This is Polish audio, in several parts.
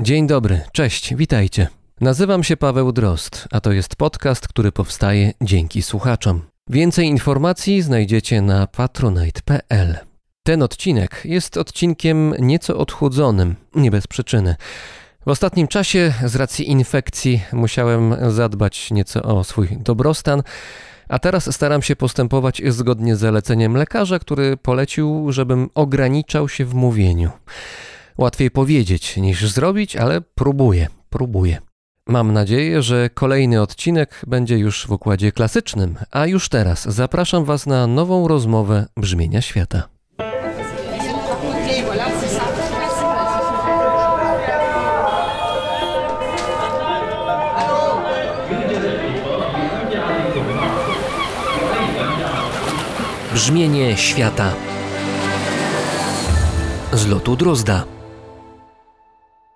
Dzień dobry, cześć, witajcie. Nazywam się Paweł Drost, a to jest podcast, który powstaje dzięki słuchaczom. Więcej informacji znajdziecie na patronite.pl. Ten odcinek jest odcinkiem nieco odchudzonym, nie bez przyczyny. W ostatnim czasie z racji infekcji musiałem zadbać nieco o swój dobrostan, a teraz staram się postępować zgodnie z zaleceniem lekarza, który polecił, żebym ograniczał się w mówieniu. Łatwiej powiedzieć niż zrobić, ale próbuję, próbuję. Mam nadzieję, że kolejny odcinek będzie już w układzie klasycznym, a już teraz zapraszam Was na nową rozmowę brzmienia świata. Brzmienie świata z lotu Drozda.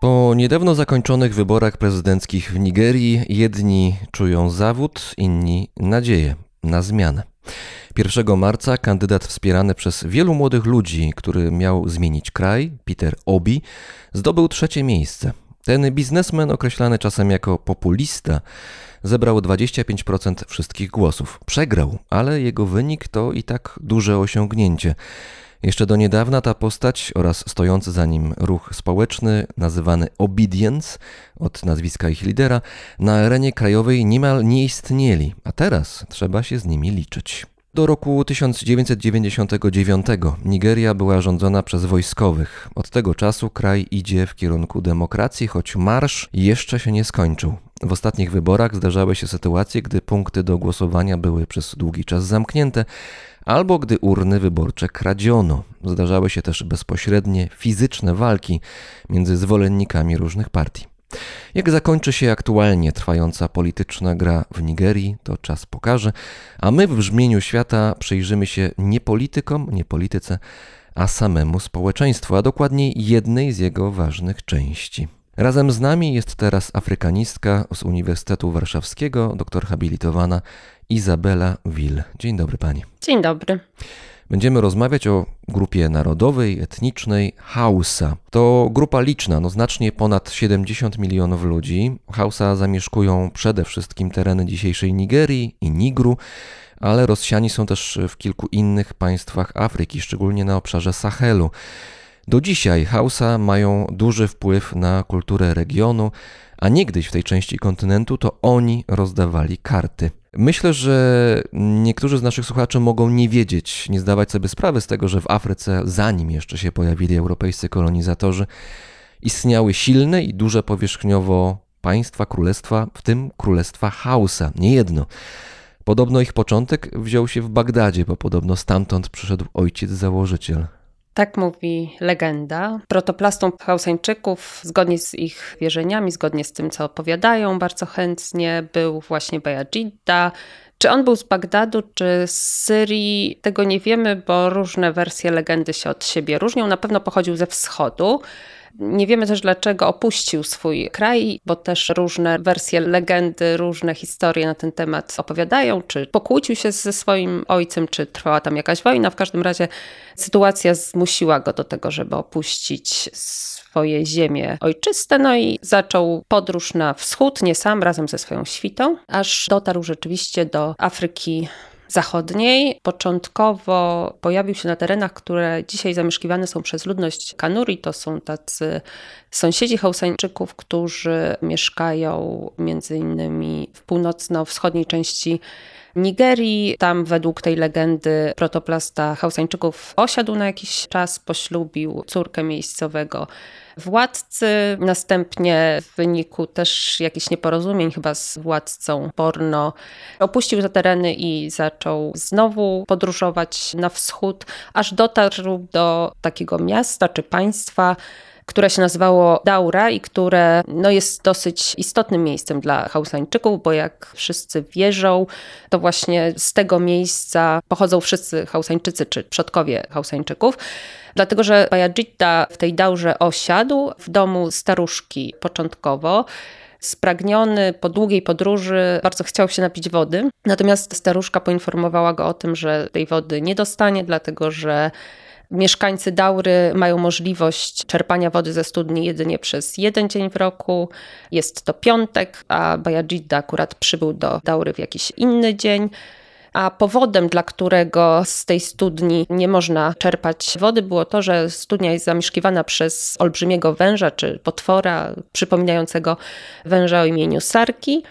Po niedawno zakończonych wyborach prezydenckich w Nigerii jedni czują zawód, inni nadzieję na zmianę. 1 marca kandydat wspierany przez wielu młodych ludzi, który miał zmienić kraj, Peter Obi, zdobył trzecie miejsce. Ten biznesmen, określany czasem jako populista, zebrał 25% wszystkich głosów. Przegrał, ale jego wynik to i tak duże osiągnięcie. Jeszcze do niedawna ta postać oraz stojący za nim ruch społeczny, nazywany Obedience od nazwiska ich lidera, na arenie krajowej niemal nie istnieli, a teraz trzeba się z nimi liczyć. Do roku 1999 Nigeria była rządzona przez wojskowych. Od tego czasu kraj idzie w kierunku demokracji, choć marsz jeszcze się nie skończył. W ostatnich wyborach zdarzały się sytuacje, gdy punkty do głosowania były przez długi czas zamknięte, albo gdy urny wyborcze kradziono. Zdarzały się też bezpośrednie fizyczne walki między zwolennikami różnych partii. Jak zakończy się aktualnie trwająca polityczna gra w Nigerii, to czas pokaże, a my w brzmieniu świata przyjrzymy się nie politykom, nie polityce, a samemu społeczeństwu, a dokładniej jednej z jego ważnych części. Razem z nami jest teraz afrykanistka z Uniwersytetu Warszawskiego, doktor habilitowana Izabela Wil. Dzień dobry pani. Dzień dobry. Będziemy rozmawiać o grupie narodowej, etnicznej Hausa. To grupa liczna, no znacznie ponad 70 milionów ludzi. Hausa zamieszkują przede wszystkim tereny dzisiejszej Nigerii i Nigru, ale rozsiani są też w kilku innych państwach Afryki, szczególnie na obszarze Sahelu. Do dzisiaj Hausa mają duży wpływ na kulturę regionu, a niegdyś w tej części kontynentu to oni rozdawali karty. Myślę, że niektórzy z naszych słuchaczy mogą nie wiedzieć, nie zdawać sobie sprawy z tego, że w Afryce, zanim jeszcze się pojawili europejscy kolonizatorzy, istniały silne i duże powierzchniowo państwa, królestwa, w tym królestwa Hausa, nie jedno. Podobno ich początek wziął się w Bagdadzie, bo podobno stamtąd przyszedł ojciec założyciel. Tak mówi legenda. Protoplastą Hausańczyków, zgodnie z ich wierzeniami, zgodnie z tym, co opowiadają bardzo chętnie, był właśnie Bayajidda. Czy on był z Bagdadu, czy z Syrii, tego nie wiemy, bo różne wersje legendy się od siebie różnią. Na pewno pochodził ze wschodu. Nie wiemy też dlaczego opuścił swój kraj, bo też różne wersje legendy, różne historie na ten temat opowiadają, czy pokłócił się ze swoim ojcem, czy trwała tam jakaś wojna. W każdym razie sytuacja zmusiła go do tego, żeby opuścić swoje ziemie ojczyste, no i zaczął podróż na wschód, nie sam, razem ze swoją świtą, aż dotarł rzeczywiście do Afryki zachodniej. Początkowo pojawił się na terenach, które dzisiaj zamieszkiwane są przez ludność Kanuri. To są tacy sąsiedzi Hausańczyków, którzy mieszkają między innymi w północno-wschodniej części Nigerii. Tam według tej legendy protoplasta Hausańczyków osiadł na jakiś czas, poślubił córkę miejscowego władcy. Następnie w wyniku też jakichś nieporozumień chyba z władcą Borno opuścił te tereny i zaczął znowu podróżować na wschód, aż dotarł do takiego miasta czy państwa, które się nazywało Daura i które no, jest dosyć istotnym miejscem dla Hausańczyków, bo jak wszyscy wierzą, to właśnie z tego miejsca pochodzą wszyscy Hausańczycy czy przodkowie Hausańczyków. Dlatego, że Bayajidda w tej Daurze osiadł w domu staruszki początkowo spragniony po długiej podróży, bardzo chciał się napić wody. Natomiast staruszka poinformowała go o tym, że tej wody nie dostanie, dlatego że Mieszkańcy Daury mają możliwość czerpania wody ze studni jedynie przez jeden dzień w roku. Jest to piątek, a Bayajidda akurat przybył do Daury w jakiś inny dzień. A powodem, dla którego z tej studni nie można czerpać wody, było to, że studnia jest zamieszkiwana przez olbrzymiego węża czy potwora przypominającego węża o imieniu Sarki.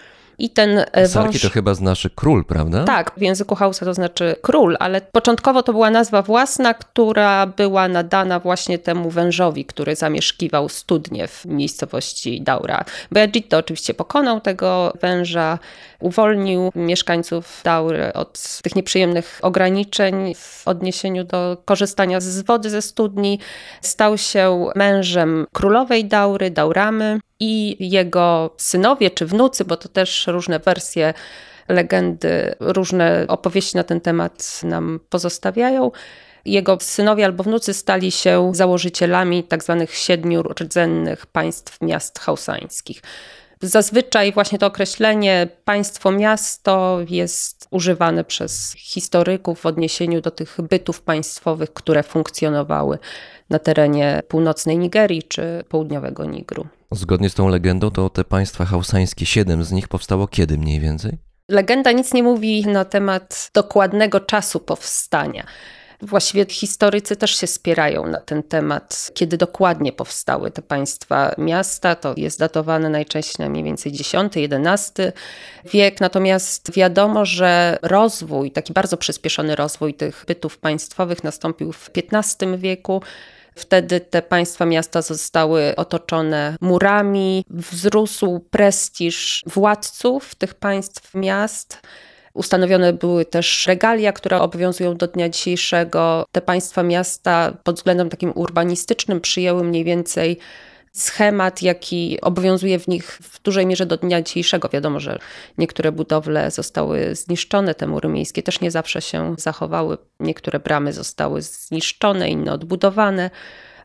I ten e, Sarki wąż... to chyba znaczy król, prawda? Tak, w języku Hausa to znaczy król, ale początkowo to była nazwa własna, która była nadana właśnie temu wężowi, który zamieszkiwał studnie w miejscowości Daura. Bayajid oczywiście pokonał tego węża, uwolnił mieszkańców Daury od tych nieprzyjemnych ograniczeń w odniesieniu do korzystania z wody ze studni. Stał się mężem królowej Daury, Dauramy i jego synowie czy wnucy, bo to też różne wersje legendy, różne opowieści na ten temat nam pozostawiają. Jego synowie albo wnucy stali się założycielami. Tak siedmiu rdzennych państw miast hausańskich. Zazwyczaj właśnie to określenie państwo-miasto jest używane przez historyków w odniesieniu do tych bytów państwowych, które funkcjonowały na terenie północnej Nigerii czy południowego Nigru. Zgodnie z tą legendą, to te państwa hausańskie, siedem z nich powstało kiedy mniej więcej? Legenda nic nie mówi na temat dokładnego czasu powstania. Właściwie historycy też się spierają na ten temat, kiedy dokładnie powstały te państwa miasta. To jest datowane najczęściej na mniej więcej X-XI wiek. Natomiast wiadomo, że rozwój, taki bardzo przyspieszony rozwój tych bytów państwowych nastąpił w XV wieku. Wtedy te państwa miasta zostały otoczone murami, wzrósł prestiż władców tych państw miast. Ustanowione były też regalia, które obowiązują do dnia dzisiejszego. Te państwa miasta pod względem takim urbanistycznym przyjęły mniej więcej schemat, jaki obowiązuje w nich w dużej mierze do dnia dzisiejszego. Wiadomo, że niektóre budowle zostały zniszczone, te mury miejskie też nie zawsze się zachowały. Niektóre bramy zostały zniszczone, inne odbudowane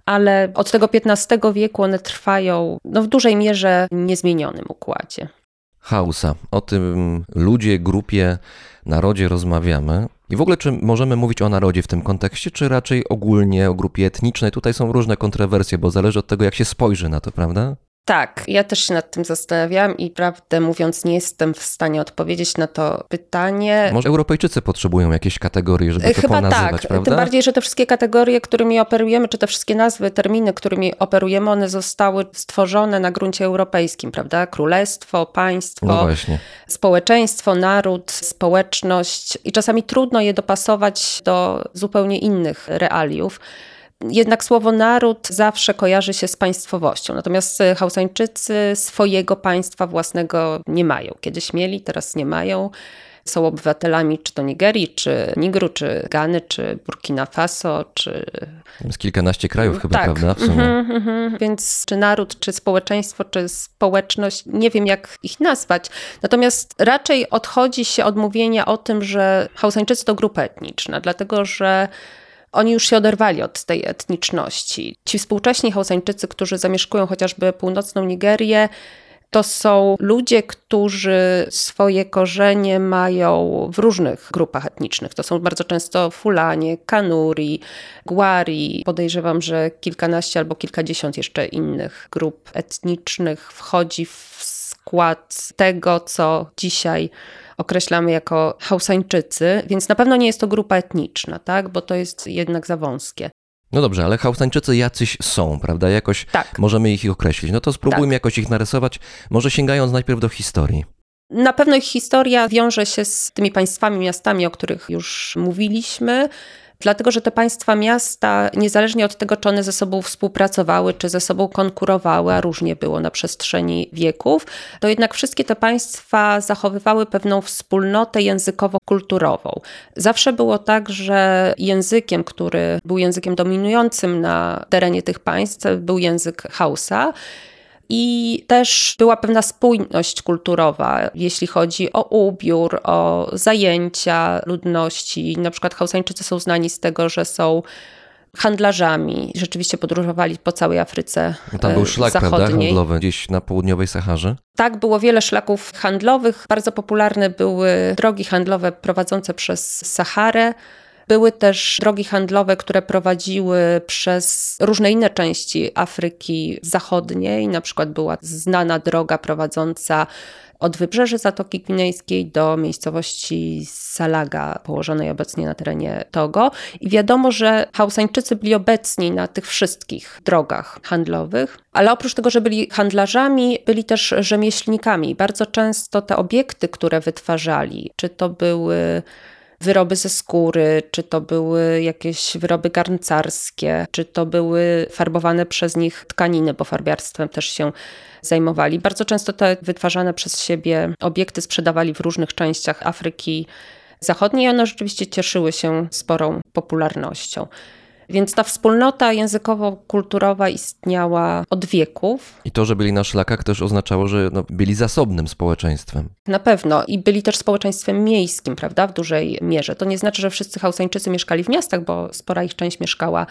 ale od tego XV wieku one trwają no, w dużej mierze niezmienionym układzie. Hausa. O tym ludzie, grupie, narodzie rozmawiamy. I w ogóle, czy możemy mówić o narodzie w tym kontekście, czy raczej ogólnie o grupie etnicznej? Tutaj są różne kontrowersje, bo zależy od tego, jak się spojrzy na to, prawda? Tak, ja też się nad tym zastanawiałam i prawdę mówiąc, nie jestem w stanie odpowiedzieć na to pytanie. Może Europejczycy potrzebują jakiejś kategorii, żeby to Chyba ponazywać, tak. prawda? Tym bardziej, że te wszystkie kategorie, którymi operujemy, czy te wszystkie nazwy, terminy, którymi operujemy, one zostały stworzone na gruncie europejskim, prawda? Królestwo, państwo, No społeczeństwo, naród, społeczność i czasami trudno je dopasować do zupełnie innych realiów. Jednak słowo naród zawsze kojarzy się z państwowością. Natomiast Hausańczycy swojego państwa własnego nie mają. Kiedyś mieli, teraz nie mają. Są obywatelami czy to Nigerii, czy Nigru, czy Gany, czy Burkina Faso, czy. Jest kilkanaście krajów chyba, tak. prawda? W sumie. Mhm, mhm. Więc czy naród, czy społeczeństwo, czy społeczność, nie wiem jak ich nazwać. Natomiast raczej odchodzi się od mówienia o tym, że Hausańczycy to grupa etniczna, dlatego że oni już się oderwali od tej etniczności. Ci współcześni Hausańczycy, którzy zamieszkują chociażby północną Nigerię, to są ludzie, którzy swoje korzenie mają w różnych grupach etnicznych. To są bardzo często Fulanie, Kanuri, Guari. Podejrzewam, że kilkanaście albo kilkadziesiąt jeszcze innych grup etnicznych wchodzi w skład tego, co dzisiaj określamy jako Hausańczycy, więc na pewno nie jest to grupa etniczna, tak? bo to jest jednak za wąskie. No dobrze, ale Hausańczycy jacyś są, prawda? Jakoś Tak. możemy ich określić. No to spróbujmy Tak. jakoś ich narysować, może sięgając najpierw do historii. Na pewno ich historia wiąże się z tymi państwami, miastami, o których już mówiliśmy. Dlatego, że te państwa miasta, niezależnie od tego, czy one ze sobą współpracowały, czy ze sobą konkurowały, a różnie było na przestrzeni wieków, to jednak wszystkie te państwa zachowywały pewną wspólnotę językowo-kulturową. Zawsze było tak, że językiem, który był językiem dominującym na terenie tych państw, był język Hausa. I też była pewna spójność kulturowa, jeśli chodzi o ubiór, o zajęcia ludności. Na przykład Hausańczycy są znani z tego, że są handlarzami. Rzeczywiście podróżowali po całej Afryce No tam był e, szlak, zachodniej. prawda, handlowy gdzieś na południowej Saharze. Tak, było wiele szlaków handlowych. Bardzo popularne były drogi handlowe prowadzące przez Saharę. Były też drogi handlowe, które prowadziły przez różne inne części Afryki Zachodniej. Na przykład była znana droga prowadząca od wybrzeży Zatoki Gwinejskiej do miejscowości Salaga, położonej obecnie na terenie Togo. I wiadomo, że Hausańczycy byli obecni na tych wszystkich drogach handlowych, ale oprócz tego, że byli handlarzami, byli też rzemieślnikami. Bardzo często te obiekty, które wytwarzali, czy to były wyroby ze skóry, czy to były jakieś wyroby garncarskie, czy to były farbowane przez nich tkaniny, bo farbiarstwem też się zajmowali. Bardzo często te wytwarzane przez siebie obiekty sprzedawali w różnych częściach Afryki Zachodniej i one rzeczywiście cieszyły się sporą popularnością. Więc ta wspólnota językowo-kulturowa istniała od wieków. I to, że byli na szlakach, też oznaczało, że no, byli zasobnym społeczeństwem. Na pewno. I byli też społeczeństwem miejskim, prawda, w dużej mierze. To nie znaczy, że wszyscy Hausańczycy mieszkali w miastach, bo spora ich część mieszkała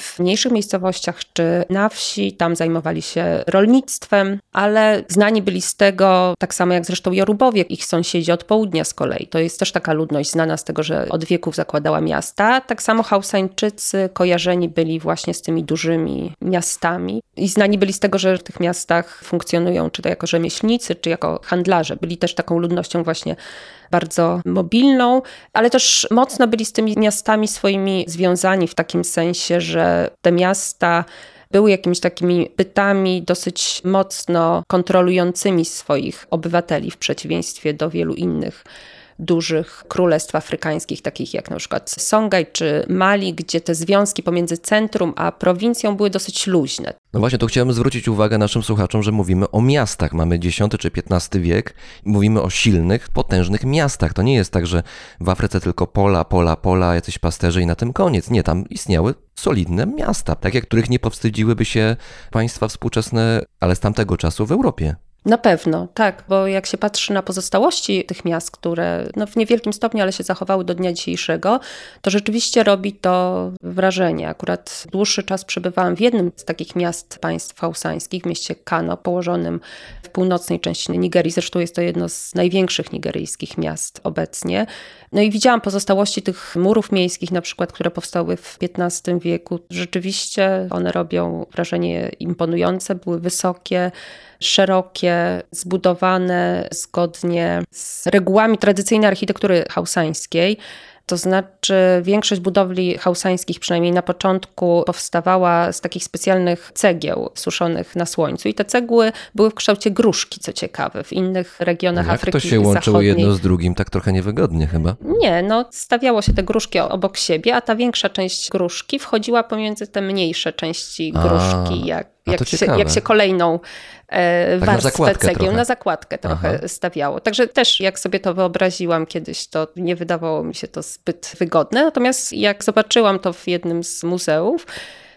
w mniejszych miejscowościach czy na wsi, tam zajmowali się rolnictwem, ale znani byli z tego, tak samo jak zresztą Jorubowie, ich sąsiedzi od południa z kolei. To jest też taka ludność znana z tego, że od wieków zakładała miasta. Tak samo Hausańczycy kojarzeni byli właśnie z tymi dużymi miastami i znani byli z tego, że w tych miastach funkcjonują czy to jako rzemieślnicy, czy jako handlarze. Byli też taką ludnością właśnie bardzo mobilną, ale też mocno byli z tymi miastami swoimi związani w takim sensie, że te miasta były jakimiś takimi bytami dosyć mocno kontrolującymi swoich obywateli w przeciwieństwie do wielu innych dużych królestw afrykańskich, takich jak na przykład Songaj czy Mali, gdzie te związki pomiędzy centrum a prowincją były dosyć luźne. No właśnie, to chciałem zwrócić uwagę naszym słuchaczom, że mówimy o miastach. Mamy X czy XV wiek, mówimy o silnych, potężnych miastach. To nie jest tak, że w Afryce tylko pola, pola, pola, jacyś pasterze i na tym koniec. Nie, tam istniały solidne miasta, takie, których nie powstydziłyby się państwa współczesne, ale z tamtego czasu w Europie. Na pewno, tak, bo jak się patrzy na pozostałości tych miast, które no w niewielkim stopniu, ale się zachowały do dnia dzisiejszego, to rzeczywiście robi to wrażenie. Akurat dłuższy czas przebywałam w jednym z takich miast państw hausańskich, w mieście Kano, położonim w północnej części Nigerii. Zresztą jest to jedno z największych nigeryjskich miast obecnie. No i widziałam pozostałości tych murów miejskich, na przykład, które powstały w XV wieku. Rzeczywiście one robią wrażenie imponujące, były wysokie, szerokie, zbudowane zgodnie z regułami tradycyjnej architektury hausańskiej. To znaczy, większość budowli hausańskich, przynajmniej na początku, powstawała z takich specjalnych cegieł suszonych na słońcu. I te cegły były w kształcie gruszki, co ciekawe. W innych regionach Jak Afryki to się łączyło Zachodniej... jedno z drugim? Tak trochę niewygodnie chyba. Nie, no stawiało się te gruszki obok siebie, a ta większa część gruszki wchodziła pomiędzy te mniejsze części gruszki, jak, a to jak, się, jak się kolejną e, Tak warstwę cegieł trochę. na zakładkę trochę Aha. stawiało. Także też jak sobie to wyobraziłam kiedyś, to nie wydawało mi się to zbyt wygodne. Natomiast jak zobaczyłam to w jednym z muzeów,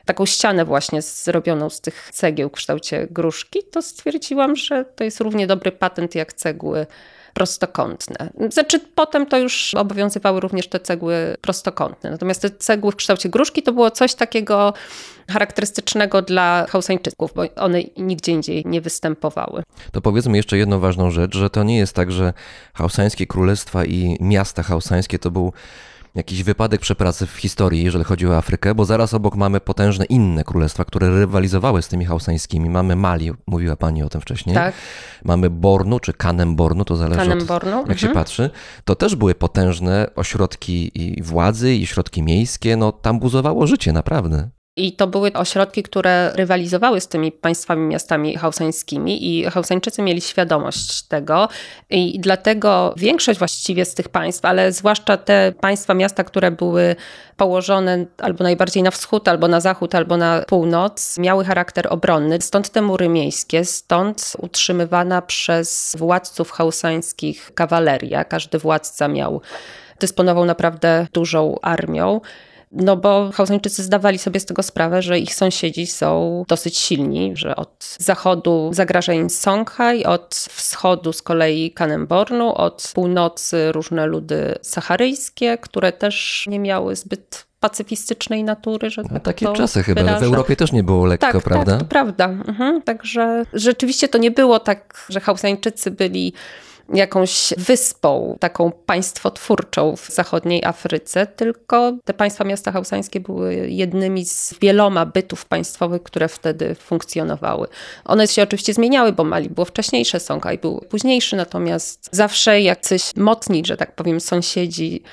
taką ścianę właśnie zrobioną z tych cegieł w kształcie gruszki, to stwierdziłam, że to jest równie dobry patent jak cegły prostokątne. Znaczy potem to już obowiązywały również te cegły prostokątne. Natomiast te cegły w kształcie gruszki to było coś takiego charakterystycznego dla Hausańczyków, bo one nigdzie indziej nie występowały. To powiedzmy jeszcze jedną ważną rzecz, że to nie jest tak, że hausańskie królestwa i miasta hausańskie to był jakiś wypadek przepracy w historii, jeżeli chodzi o Afrykę, bo zaraz obok mamy potężne inne królestwa, które rywalizowały z tymi hausańskimi. Mamy Mali, mówiła pani o tym wcześniej. Tak, Mamy Bornu, czy Kanem Bornu, to zależy Kanem od, Bornu. jak się mhm. patrzy. To też były potężne ośrodki i władzy, i środki miejskie. No tam buzowało życie, naprawdę. I to były ośrodki, które rywalizowały z tymi państwami, miastami hausańskimi i Hausańczycy mieli świadomość tego i dlatego większość właściwie z tych państw, ale zwłaszcza te państwa, miasta, które były położone albo najbardziej na wschód, albo na zachód, albo na północ, miały charakter obronny. Stąd te mury miejskie, stąd utrzymywana przez władców hausańskich kawaleria. Każdy władca miał, dysponował naprawdę dużą armią. No bo Hausańczycy zdawali sobie z tego sprawę, że ich sąsiedzi są dosyć silni, że od zachodu zagraża im Songhai, od wschodu z kolei Kanembornu, od północy różne ludy saharyjskie, które też nie miały zbyt pacyfistycznej natury, że No, tak takie czasy chyba. wyrażę. W Europie też nie było lekko, tak, prawda? Tak, to prawda. Mhm. Także rzeczywiście to nie było tak, że Hausańczycy byli jakąś wyspą, taką państwotwórczą w zachodniej Afryce, tylko te państwa miasta hausańskie były jednymi z wieloma bytów państwowych, które wtedy funkcjonowały. One się oczywiście zmieniały, bo Mali było wcześniejsze, Songhai był późniejszy, natomiast zawsze jacyś mocni, że tak powiem, sąsiedzi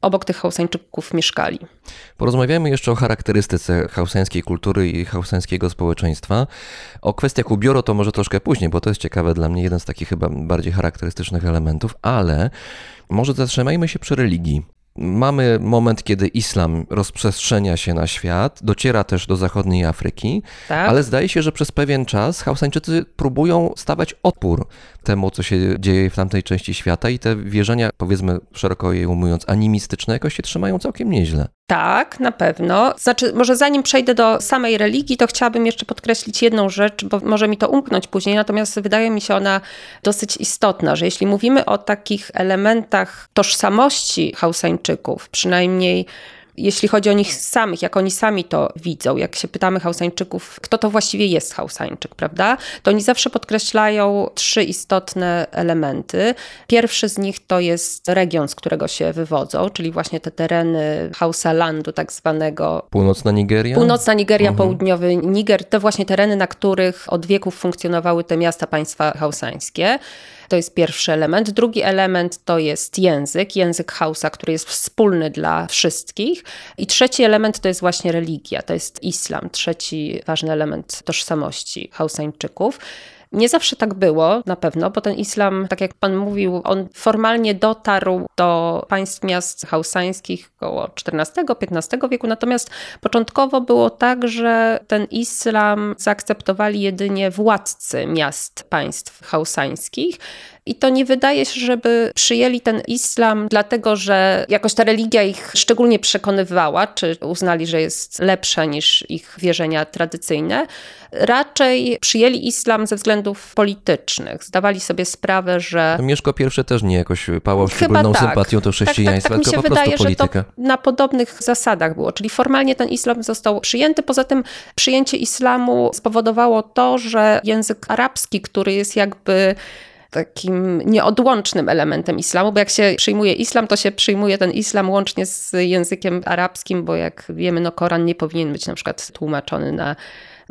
obok tych Hausańczyków mieszkali. Porozmawiajmy jeszcze o charakterystyce hausańskiej kultury i hausańskiego społeczeństwa. O kwestiach ubioru to może troszkę później, bo to jest ciekawe dla mnie, jeden z takich chyba bardziej charakterystycznych elementów, ale może zatrzymajmy się przy religii. Mamy moment, kiedy islam rozprzestrzenia się na świat, dociera też do zachodniej Afryki, Tak? ale zdaje się, że przez pewien czas Hausańczycy próbują stawać opór temu, co się dzieje w tamtej części świata i te wierzenia, powiedzmy szeroko je ujmując, animistyczne jakoś się trzymają całkiem nieźle. Tak, na pewno. Znaczy, może zanim przejdę do samej religii, to chciałabym jeszcze podkreślić jedną rzecz, bo może mi to umknąć później, natomiast wydaje mi się ona dosyć istotna, że jeśli mówimy o takich elementach tożsamości Hausańczyków, przynajmniej jeśli chodzi o nich samych, jak oni sami to widzą, jak się pytamy Hausańczyków, kto to właściwie jest Hausańczyk, prawda? To oni zawsze podkreślają trzy istotne elementy. Pierwszy z nich to jest region, z którego się wywodzą, czyli właśnie te tereny Hausalandu tak zwanego, Północna Nigeria? Północna Nigeria, południowy Niger, to właśnie tereny, na których od wieków funkcjonowały te miasta państwa hausańskie. To jest pierwszy element. Drugi element to jest język, język Hausa, który jest wspólny dla wszystkich. I trzeci element to jest właśnie religia, to jest islam, trzeci ważny element tożsamości Hausańczyków. Nie zawsze tak było, na pewno, bo ten islam, tak jak pan mówił, on formalnie dotarł do państw miast hausańskich około XIV-XV wieku, natomiast początkowo było tak, że ten islam zaakceptowali jedynie władcy miast państw hausańskich. I to nie wydaje się, żeby przyjęli ten islam, dlatego że jakoś ta religia ich szczególnie przekonywała, czy uznali, że jest lepsza niż ich wierzenia tradycyjne. Raczej przyjęli islam ze względów politycznych. Zdawali sobie sprawę, że. Mieszko I też nie jakoś pałał szczególną tak. sympatią do chrześcijaństwa, tak, tak, tak mi się wydaje, że polityka. to na podobnych zasadach było. Czyli formalnie ten islam został przyjęty. Poza tym przyjęcie islamu spowodowało to, że język arabski, który jest jakby takim nieodłącznym elementem islamu, bo jak się przyjmuje islam, to się przyjmuje ten islam łącznie z językiem arabskim, bo jak wiemy, no Koran nie powinien być na przykład tłumaczony na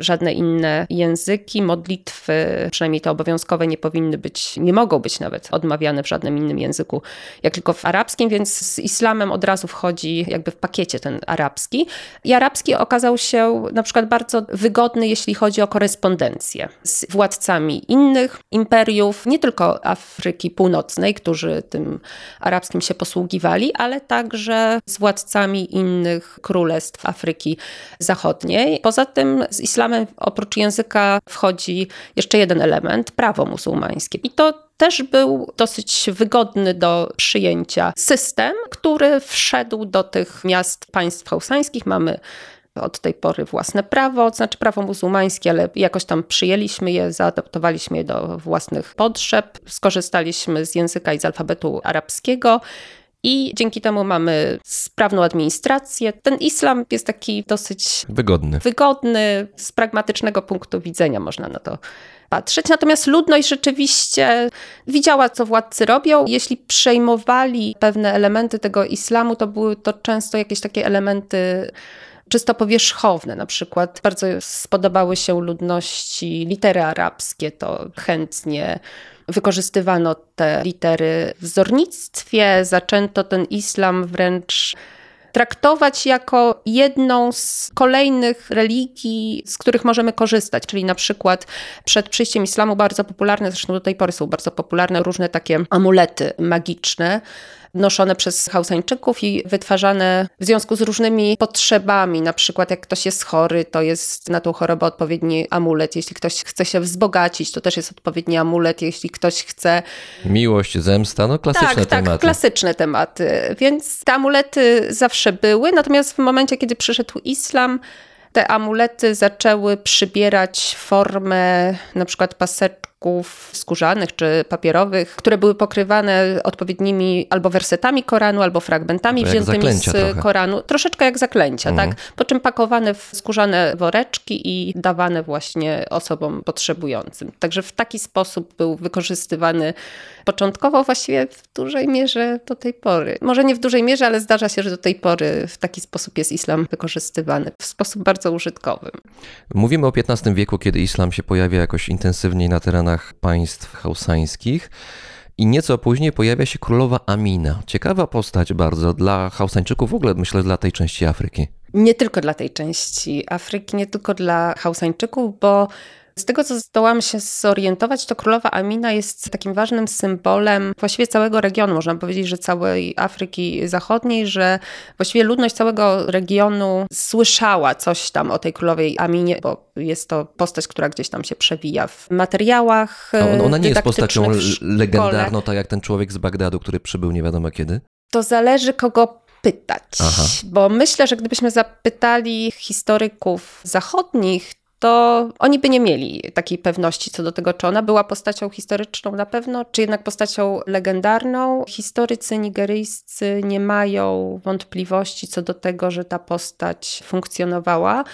żadne inne języki, modlitwy, przynajmniej te obowiązkowe, nie powinny być, nie mogą być nawet odmawiane w żadnym innym języku, jak tylko w arabskim, więc z islamem od razu wchodzi jakby w pakiecie ten arabski. I arabski okazał się na przykład bardzo wygodny, jeśli chodzi o korespondencję z władcami innych imperiów, nie tylko Afryki Północnej, którzy tym arabskim się posługiwali, ale także z władcami innych królestw Afryki Zachodniej. Poza tym z islamem oprócz języka wchodzi jeszcze jeden element, prawo muzułmańskie. I to też był dosyć wygodny do przyjęcia system, który wszedł do tych miast państw hausańskich. Mamy od tej pory własne prawo, znaczy prawo muzułmańskie, ale jakoś tam przyjęliśmy je, zaadaptowaliśmy je do własnych potrzeb, skorzystaliśmy z języka i z alfabetu arabskiego. I dzięki temu mamy sprawną administrację. Ten islam jest taki dosyć Wygodny. wygodny, z pragmatycznego punktu widzenia można na to patrzeć. Natomiast ludność rzeczywiście widziała, co władcy robią. Jeśli przejmowali pewne elementy tego islamu, to były to często jakieś takie elementy czysto powierzchowne. Na przykład bardzo spodobały się ludności litery arabskie, to chętnie wykorzystywano te litery w wzornictwie, zaczęto ten islam wręcz traktować jako jedną z kolejnych religii, z których możemy korzystać. Czyli na przykład przed przyjściem islamu bardzo popularne, zresztą do tej pory są bardzo popularne różne takie amulety magiczne, noszone przez Hausańczyków i wytwarzane w związku z różnymi potrzebami. Na przykład jak ktoś jest chory, to jest na tą chorobę odpowiedni amulet. Jeśli ktoś chce się wzbogacić, to też jest odpowiedni amulet. Jeśli ktoś chce Miłość, zemsta, no klasyczne tak, tematy. Tak, klasyczne tematy. Więc te amulety zawsze były, natomiast w momencie, kiedy przyszedł islam, te amulety zaczęły przybierać formę na przykład paseczków woreczków skórzanych czy papierowych, które były pokrywane odpowiednimi albo wersetami Koranu, albo fragmentami To wziętymi z trochę. Koranu. Troszeczkę jak zaklęcia, Mhm. tak? Po czym pakowane w skórzane woreczki i dawane właśnie osobom potrzebującym. Także w taki sposób był wykorzystywany początkowo, właściwie w dużej mierze do tej pory. Może nie w dużej mierze, ale zdarza się, że do tej pory w taki sposób jest islam wykorzystywany. W sposób bardzo użytkowy. Mówimy o XV wieku, kiedy islam się pojawia jakoś intensywniej na terenach państw hausańskich. I nieco później pojawia się królowa Amina. Ciekawa postać bardzo dla Hausańczyków, w ogóle myślę dla tej części Afryki. Nie tylko dla tej części Afryki, nie tylko dla Hausańczyków, bo z tego, co zdołam się zorientować, to królowa Amina jest takim ważnym symbolem właściwie całego regionu, można powiedzieć, że całej Afryki Zachodniej, że właściwie ludność całego regionu słyszała coś tam o tej królowej Aminie, bo jest to postać, która gdzieś tam się przewija w materiałach. A ona, nie jest postacią legendarną, tak jak ten człowiek z Bagdadu, który przybył nie wiadomo kiedy. To zależy, kogo pytać. Aha. Bo myślę, że gdybyśmy zapytali historyków zachodnich, to oni by nie mieli takiej pewności co do tego, czy ona była postacią historyczną na pewno, czy jednak postacią legendarną. Historycy nigeryjscy nie mają wątpliwości co do tego, że ta postać funkcjonowała.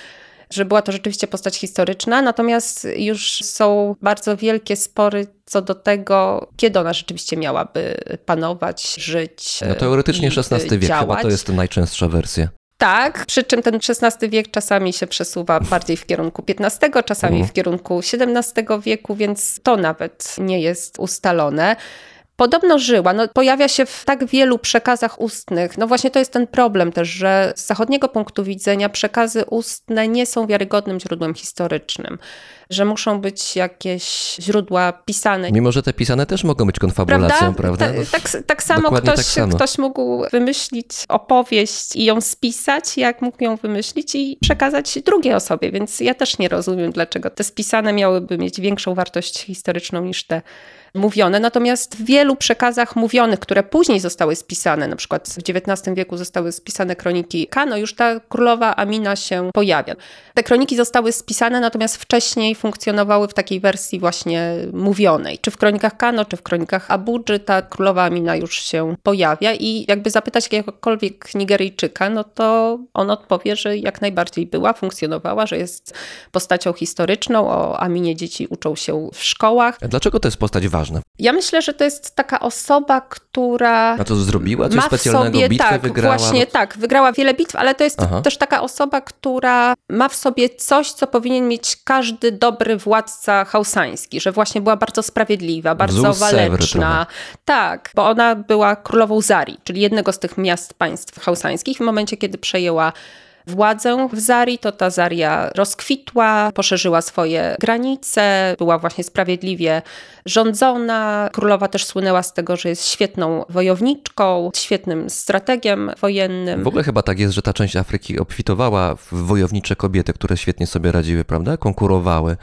Że była to rzeczywiście postać historyczna, natomiast już są bardzo wielkie spory co do tego, kiedy ona rzeczywiście miałaby panować, żyć. No teoretycznie i, XVI wiek, chyba działać. to jest najczęstsza wersja. Tak, przy czym ten XVI wiek czasami się przesuwa bardziej w kierunku XV, czasami Mhm. w kierunku XVII wieku, więc to nawet nie jest ustalone. Podobno żyła, no, pojawia się w tak wielu przekazach ustnych. No właśnie to jest ten problem też, że z zachodniego punktu widzenia przekazy ustne nie są wiarygodnym źródłem historycznym, że muszą być jakieś źródła pisane. Mimo, że te pisane też mogą być konfabulacją, prawda? Ta- No, Tak, tak samo ktoś, tak samo. ktoś mógł wymyślić opowieść i ją spisać, jak mógł ją wymyślić i przekazać drugiej osobie, więc ja też nie rozumiem, dlaczego te spisane miałyby mieć większą wartość historyczną niż te mówione. Natomiast w wielu przekazach mówionych, które później zostały spisane, na przykład w XIX wieku zostały spisane kroniki Kano, już ta królowa Amina się pojawia. Te kroniki zostały spisane, natomiast wcześniej funkcjonowały w takiej wersji właśnie mówionej. Czy w kronikach Kano, czy w kronikach Abudży ta królowa Amina już się pojawia i jakby zapytać jakiegokolwiek Nigeryjczyka, no to on odpowie, że jak najbardziej była, funkcjonowała, że jest postacią historyczną, o Aminie dzieci uczą się w szkołach. Dlaczego to jest postać ważna? Ja myślę, że to jest taka osoba, która A to zrobiła coś ma specjalnego? sobie, Bitwę tak, wygrała? Właśnie tak, wygrała wiele bitw, ale to jest Aha. też taka osoba, która ma w sobie coś, co powinien mieć każdy dobry władca hausański, że właśnie była bardzo sprawiedliwa, bardzo Sewry waleczna. Tak, bo ona była królową Zari, czyli jednego z tych miast państw hausańskich. W momencie, kiedy przejęła władzę w Zari, to ta Zaria rozkwitła, poszerzyła swoje granice, była właśnie sprawiedliwie rządzona. Królowa też słynęła z tego, że jest świetną wojowniczką, świetnym strategiem wojennym. W ogóle chyba tak jest, że ta część Afryki obfitowała w wojownicze kobiety, które świetnie sobie radziły, prawda? Konkurowały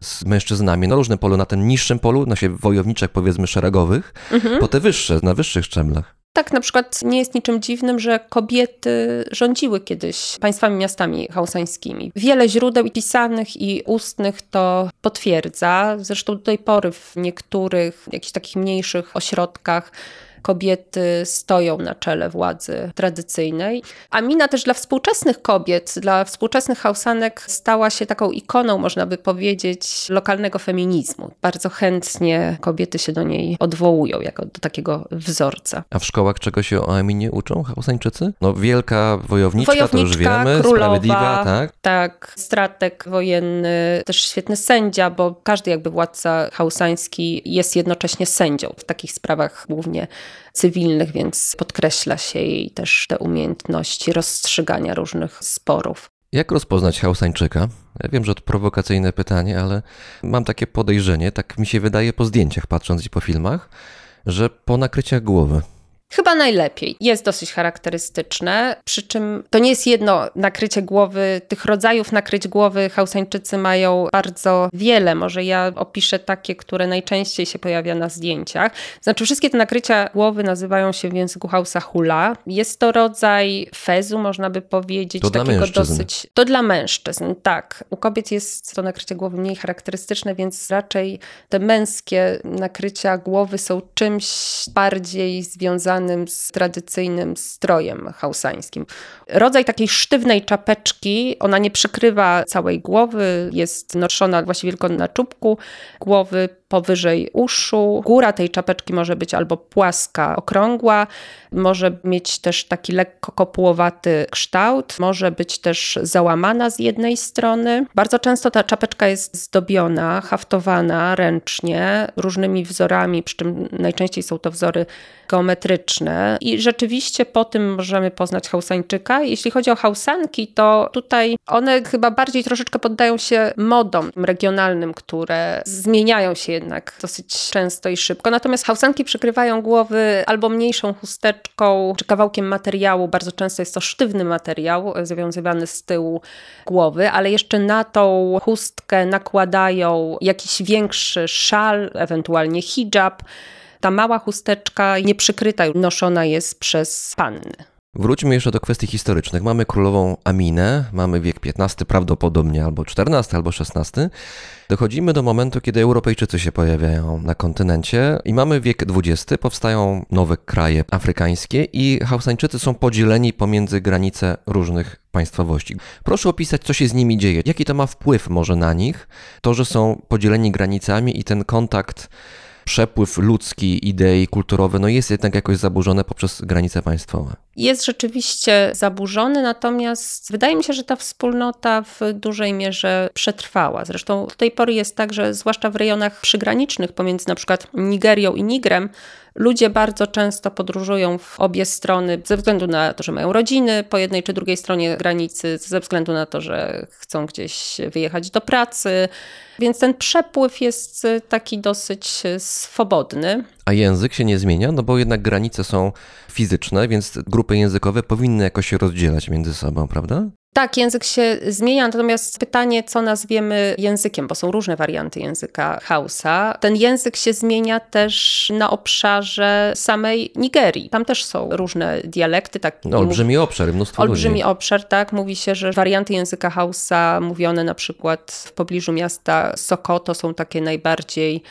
z mężczyznami na różnym polu, na tym niższym polu, na się wojowniczek powiedzmy szeregowych, Mhm. po te wyższe, na wyższych szczeblach. Tak, na przykład nie jest niczym dziwnym, że kobiety rządziły kiedyś państwami, miastami hausańskimi. Wiele źródeł pisanych i ustnych to potwierdza. Zresztą do tej pory w niektórych jakichś takich mniejszych ośrodkach kobiety stoją na czele władzy tradycyjnej. Amina też dla współczesnych kobiet, dla współczesnych hausanek stała się taką ikoną, można by powiedzieć, lokalnego feminizmu. Bardzo chętnie kobiety się do niej odwołują jako do takiego wzorca. A w szkołach czego się o Aminie uczą Hausańczycy? No wielka wojowniczka, to już Wojowniczka, wiemy, królowa. sprawiedliwa, tak? Tak, stratek wojenny, też świetny sędzia, bo każdy jakby władca hausański jest jednocześnie sędzią w takich sprawach głównie cywilnych, więc podkreśla się jej też te umiejętności rozstrzygania różnych sporów. Jak rozpoznać Hausańczyka? Ja wiem, że to prowokacyjne pytanie, ale mam takie podejrzenie, tak mi się wydaje po zdjęciach patrząc i po filmach, że po nakryciach głowy. Chyba najlepiej. Jest dosyć charakterystyczne, przy czym to nie jest jedno nakrycie głowy. Tych rodzajów nakryć głowy Hausańczycy mają bardzo wiele. Może ja opiszę takie, które najczęściej się pojawia na zdjęciach. Znaczy wszystkie te nakrycia głowy nazywają się w języku Hausa hula. Jest to rodzaj fezu, można by powiedzieć. To dla takiego mężczyzn. dosyć. To dla mężczyzn, tak. U kobiet jest to nakrycie głowy mniej charakterystyczne, więc raczej te męskie nakrycia głowy są czymś bardziej związanym z tradycyjnym strojem hausańskim. Rodzaj takiej sztywnej czapeczki, ona nie przykrywa całej głowy, jest noszona właściwie tylko na czubku głowy, powyżej uszu. Góra tej czapeczki może być albo płaska, okrągła, może mieć też taki lekko kopułowaty kształt, może być też załamana z jednej strony. Bardzo często ta czapeczka jest zdobiona, haftowana ręcznie różnymi wzorami, przy czym najczęściej są to wzory geometryczne i rzeczywiście po tym możemy poznać hausańczyka. Jeśli chodzi o hausanki, to tutaj one chyba bardziej troszeczkę poddają się modom regionalnym, które zmieniają się jednak dosyć często i szybko. Natomiast hausanki przykrywają głowy albo mniejszą chusteczką, czy kawałkiem materiału. Bardzo często jest to sztywny materiał zawiązywany z tyłu głowy, ale jeszcze na tą chustkę nakładają jakiś większy szal, ewentualnie hijab. Ta mała chusteczka nieprzykryta noszona jest przez panny. Wróćmy jeszcze do kwestii historycznych. Mamy królową Aminę, mamy wiek XV prawdopodobnie, albo XIV, albo XVI. Dochodzimy do momentu, kiedy Europejczycy się pojawiają na kontynencie i mamy wiek XX, powstają nowe kraje afrykańskie i Hausańczycy są podzieleni pomiędzy granice różnych państwowości. Proszę opisać, co się z nimi dzieje, jaki to ma wpływ może na nich, to, że są podzieleni granicami i ten kontakt przepływ ludzki, idei kulturowe, no jest jednak jakoś zaburzone poprzez granice państwowe. Jest rzeczywiście zaburzony, natomiast wydaje mi się, że ta wspólnota w dużej mierze przetrwała. Zresztą do tej pory jest tak, że zwłaszcza w rejonach przygranicznych pomiędzy na przykład Nigerią i Nigrem, ludzie bardzo często podróżują w obie strony ze względu na to, że mają rodziny po jednej czy drugiej stronie granicy, ze względu na to, że chcą gdzieś wyjechać do pracy. Więc ten przepływ jest taki dosyć swobodny. A język się nie zmienia, no bo jednak granice są fizyczne, więc grupy językowe powinny jakoś się rozdzielać między sobą, prawda? Tak, język się zmienia, natomiast pytanie, co nazwiemy językiem, bo są różne warianty języka Hausa. Ten język się zmienia też na obszarze samej Nigerii. Tam też są różne dialekty. Tak, no, olbrzymi obszar, mnóstwo Olbrzymi ludzi. obszar, tak. Mówi się, że warianty języka Hausa mówione na przykład w pobliżu miasta Sokoto są takie najbardziej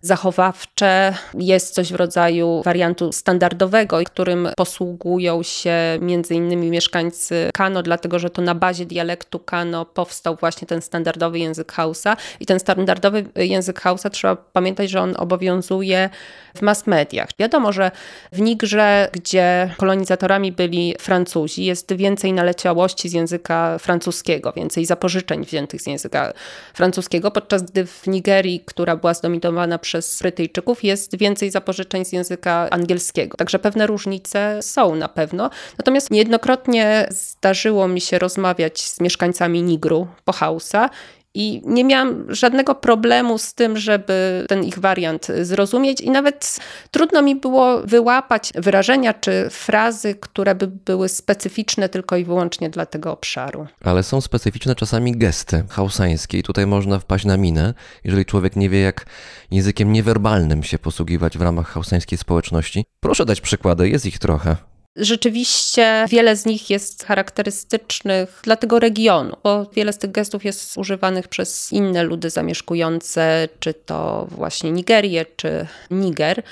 zachowawcze. Jest coś w rodzaju wariantu standardowego, którym posługują się między innymi mieszkańcy Kano, dlatego że to na bazie dialektu Kano powstał właśnie ten standardowy język Hausa. I ten standardowy język Hausa trzeba pamiętać, że on obowiązuje w mass mediach. Wiadomo, że w Nigrze, gdzie kolonizatorami byli Francuzi, jest więcej naleciałości z języka francuskiego, więcej zapożyczeń wziętych z języka francuskiego, podczas gdy w Nigerii, która była zdominowana przez Brytyjczyków, jest więcej zapożyczeń z języka angielskiego. Także pewne różnice są na pewno. Natomiast niejednokrotnie zdarzyło mi się rozmawiać z mieszkańcami Nigru po Hausa i nie miałam żadnego problemu z tym, żeby ten ich wariant zrozumieć, i nawet trudno mi było wyłapać wyrażenia czy frazy, które by były specyficzne tylko i wyłącznie dla tego obszaru. Ale są specyficzne czasami gesty hausańskie, i tutaj można wpaść na minę, jeżeli człowiek nie wie, jak językiem niewerbalnym się posługiwać w ramach hausańskiej społeczności. Proszę dać przykłady, jest ich trochę. Rzeczywiście wiele z nich jest charakterystycznych dla tego regionu, bo wiele z tych gestów jest używanych przez inne ludy zamieszkujące, czy to właśnie Nigerię, czy Niger.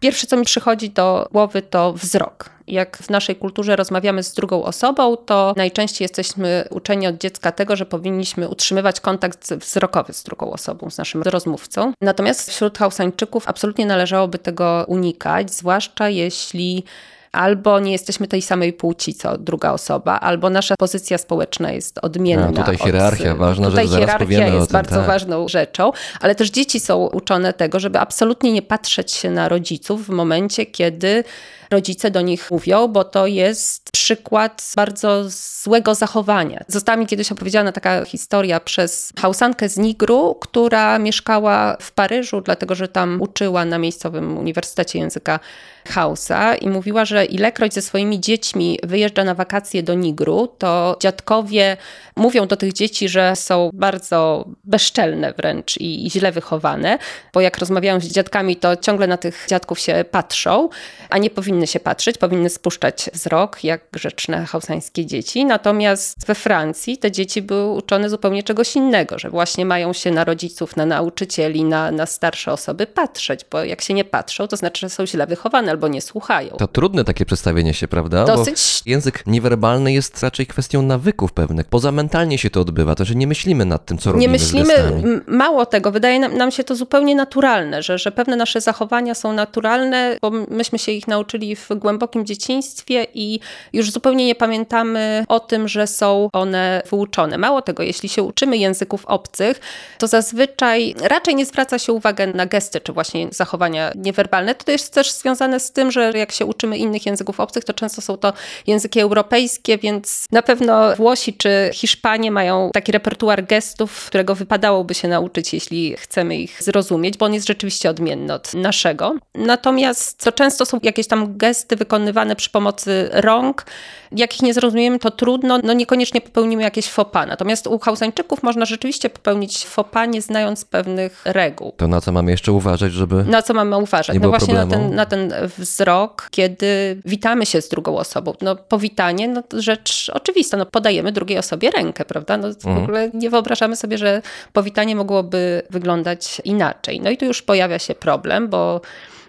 Pierwsze, co mi przychodzi do głowy, to wzrok. Jak w naszej kulturze rozmawiamy z drugą osobą, to najczęściej jesteśmy uczeni od dziecka tego, że powinniśmy utrzymywać kontakt wzrokowy z drugą osobą, z naszym rozmówcą. Natomiast wśród Hausańczyków absolutnie należałoby tego unikać, zwłaszcza jeśli albo nie jesteśmy tej samej płci co druga osoba, albo nasza pozycja społeczna jest odmienna. A, tutaj od- hierarchia ważna tutaj rzecz, hierarchia jest tym, bardzo tak. ważną rzeczą, ale też dzieci są uczone tego, żeby absolutnie nie patrzeć się na rodziców w momencie, kiedy rodzice do nich mówią, bo to jest przykład bardzo złego zachowania. Została mi kiedyś opowiedziana taka historia przez hausankę z Nigru, która mieszkała w Paryżu, dlatego że tam uczyła na miejscowym Uniwersytecie Języka Hausa i mówiła, że ilekroć ze swoimi dziećmi wyjeżdża na wakacje do Nigru, to dziadkowie mówią do tych dzieci, że są bardzo bezczelne wręcz i, i źle wychowane, bo jak rozmawiają z dziadkami, to ciągle na tych dziadków się patrzą, a nie powinny się patrzeć, powinny spuszczać wzrok, jak grzeczne hausańskie dzieci. Natomiast we Francji te dzieci były uczone zupełnie czegoś innego, że właśnie mają się na rodziców, na nauczycieli, na, na starsze osoby patrzeć, bo jak się nie patrzą, to znaczy, że są źle wychowane albo nie słuchają. To trudne takie przedstawienie się, prawda? Dosyć Bo język niewerbalny jest raczej kwestią nawyków pewnych. Pozamentalnie się to odbywa, to że nie myślimy nad tym, co nie robimy myślimy, z gestami. m- mało tego, wydaje nam, nam się to zupełnie naturalne, że, że pewne nasze zachowania są naturalne, bo myśmy się ich nauczyli w głębokim dzieciństwie i już zupełnie nie pamiętamy o tym, że są one wyuczone. Mało tego, jeśli się uczymy języków obcych, to zazwyczaj raczej nie zwraca się uwagę na gesty, czy właśnie zachowania niewerbalne. To jest też związane z tym, że jak się uczymy innych języków obcych, to często są to języki europejskie, więc na pewno Włosi czy Hiszpanie mają taki repertuar gestów, którego wypadałoby się nauczyć, jeśli chcemy ich zrozumieć, bo on jest rzeczywiście odmienny od naszego. Natomiast co często są jakieś tam gesty wykonywane przy pomocy rąk, jak ich nie zrozumiemy, to trudno, no niekoniecznie popełnimy jakieś pas. Natomiast u Hausańczyków można rzeczywiście popełnić pas, nie znając pewnych reguł. To na co mamy jeszcze uważać, żeby... Na co mamy uważać? No właśnie na ten, na ten wzrok, kiedy witamy się z drugą osobą. No powitanie, no to rzecz oczywista, no podajemy drugiej osobie rękę, prawda? No w Mhm. ogóle nie wyobrażamy sobie, że powitanie mogłoby wyglądać inaczej. No i tu już pojawia się problem, bo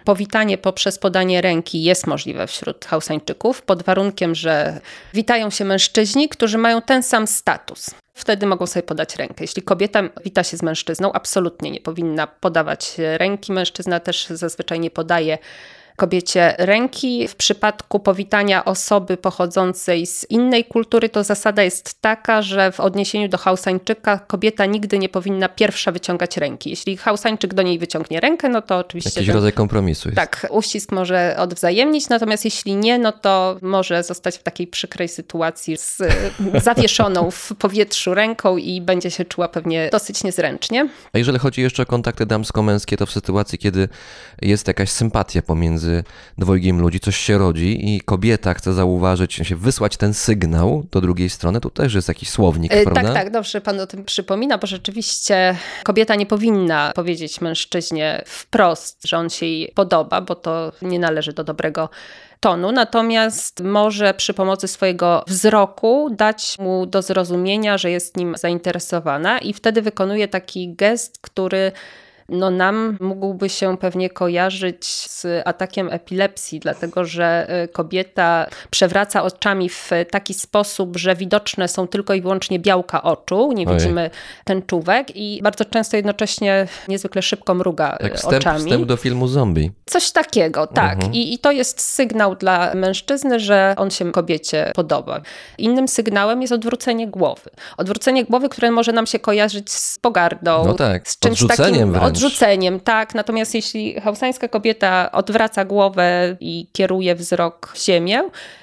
Powitanie poprzez podanie ręki jest możliwe wśród Hausańczyków, pod warunkiem, że witają się mężczyźni, którzy mają ten sam status. Wtedy mogą sobie podać rękę. Jeśli kobieta wita się z mężczyzną, absolutnie nie powinna podawać ręki. Mężczyzna też zazwyczaj nie podaje kobiecie ręki. W przypadku powitania osoby pochodzącej z innej kultury, to zasada jest taka, że w odniesieniu do Hausańczyka kobieta nigdy nie powinna pierwsza wyciągać ręki. Jeśli Hausańczyk do niej wyciągnie rękę, no to oczywiście. Jakiś ten- rodzaj kompromisu jest. tak, uścisk może odwzajemnić, natomiast jeśli nie, no to może zostać w takiej przykrej sytuacji z zawieszoną w powietrzu ręką i będzie się czuła pewnie dosyć niezręcznie. A jeżeli chodzi jeszcze o kontakty damsko-męskie, to w sytuacji, kiedy jest jakaś sympatia pomiędzy dwojgiem ludzi, coś się rodzi i kobieta chce zauważyć, sensie wysłać ten sygnał do drugiej strony, to też jest jakiś słownik, E, prawda? Tak, tak, dobrze pan o tym przypomina, bo rzeczywiście kobieta nie powinna powiedzieć mężczyźnie wprost, że on się jej podoba, bo to nie należy do dobrego tonu, natomiast może przy pomocy swojego wzroku dać mu do zrozumienia, że jest nim zainteresowana i wtedy wykonuje taki gest, który no nam mógłby się pewnie kojarzyć z atakiem epilepsji, dlatego że y, kobieta przewraca oczami w taki sposób, że widoczne są tylko i wyłącznie białka oczu, nie Ojej. widzimy tęczówek i bardzo często jednocześnie niezwykle szybko mruga Jak wstęp, oczami. wstęp do filmu zombie. Coś takiego, tak. Mhm. I, I to jest sygnał dla mężczyzny, że on się kobiecie podoba. Innym sygnałem jest odwrócenie głowy. Odwrócenie głowy, które może nam się kojarzyć z pogardą, No tak, z czymś odrzuceniem takim wręcz. Odrzuceniem, tak. Natomiast jeśli hausańska kobieta odwraca głowę i kieruje wzrok w ziemię,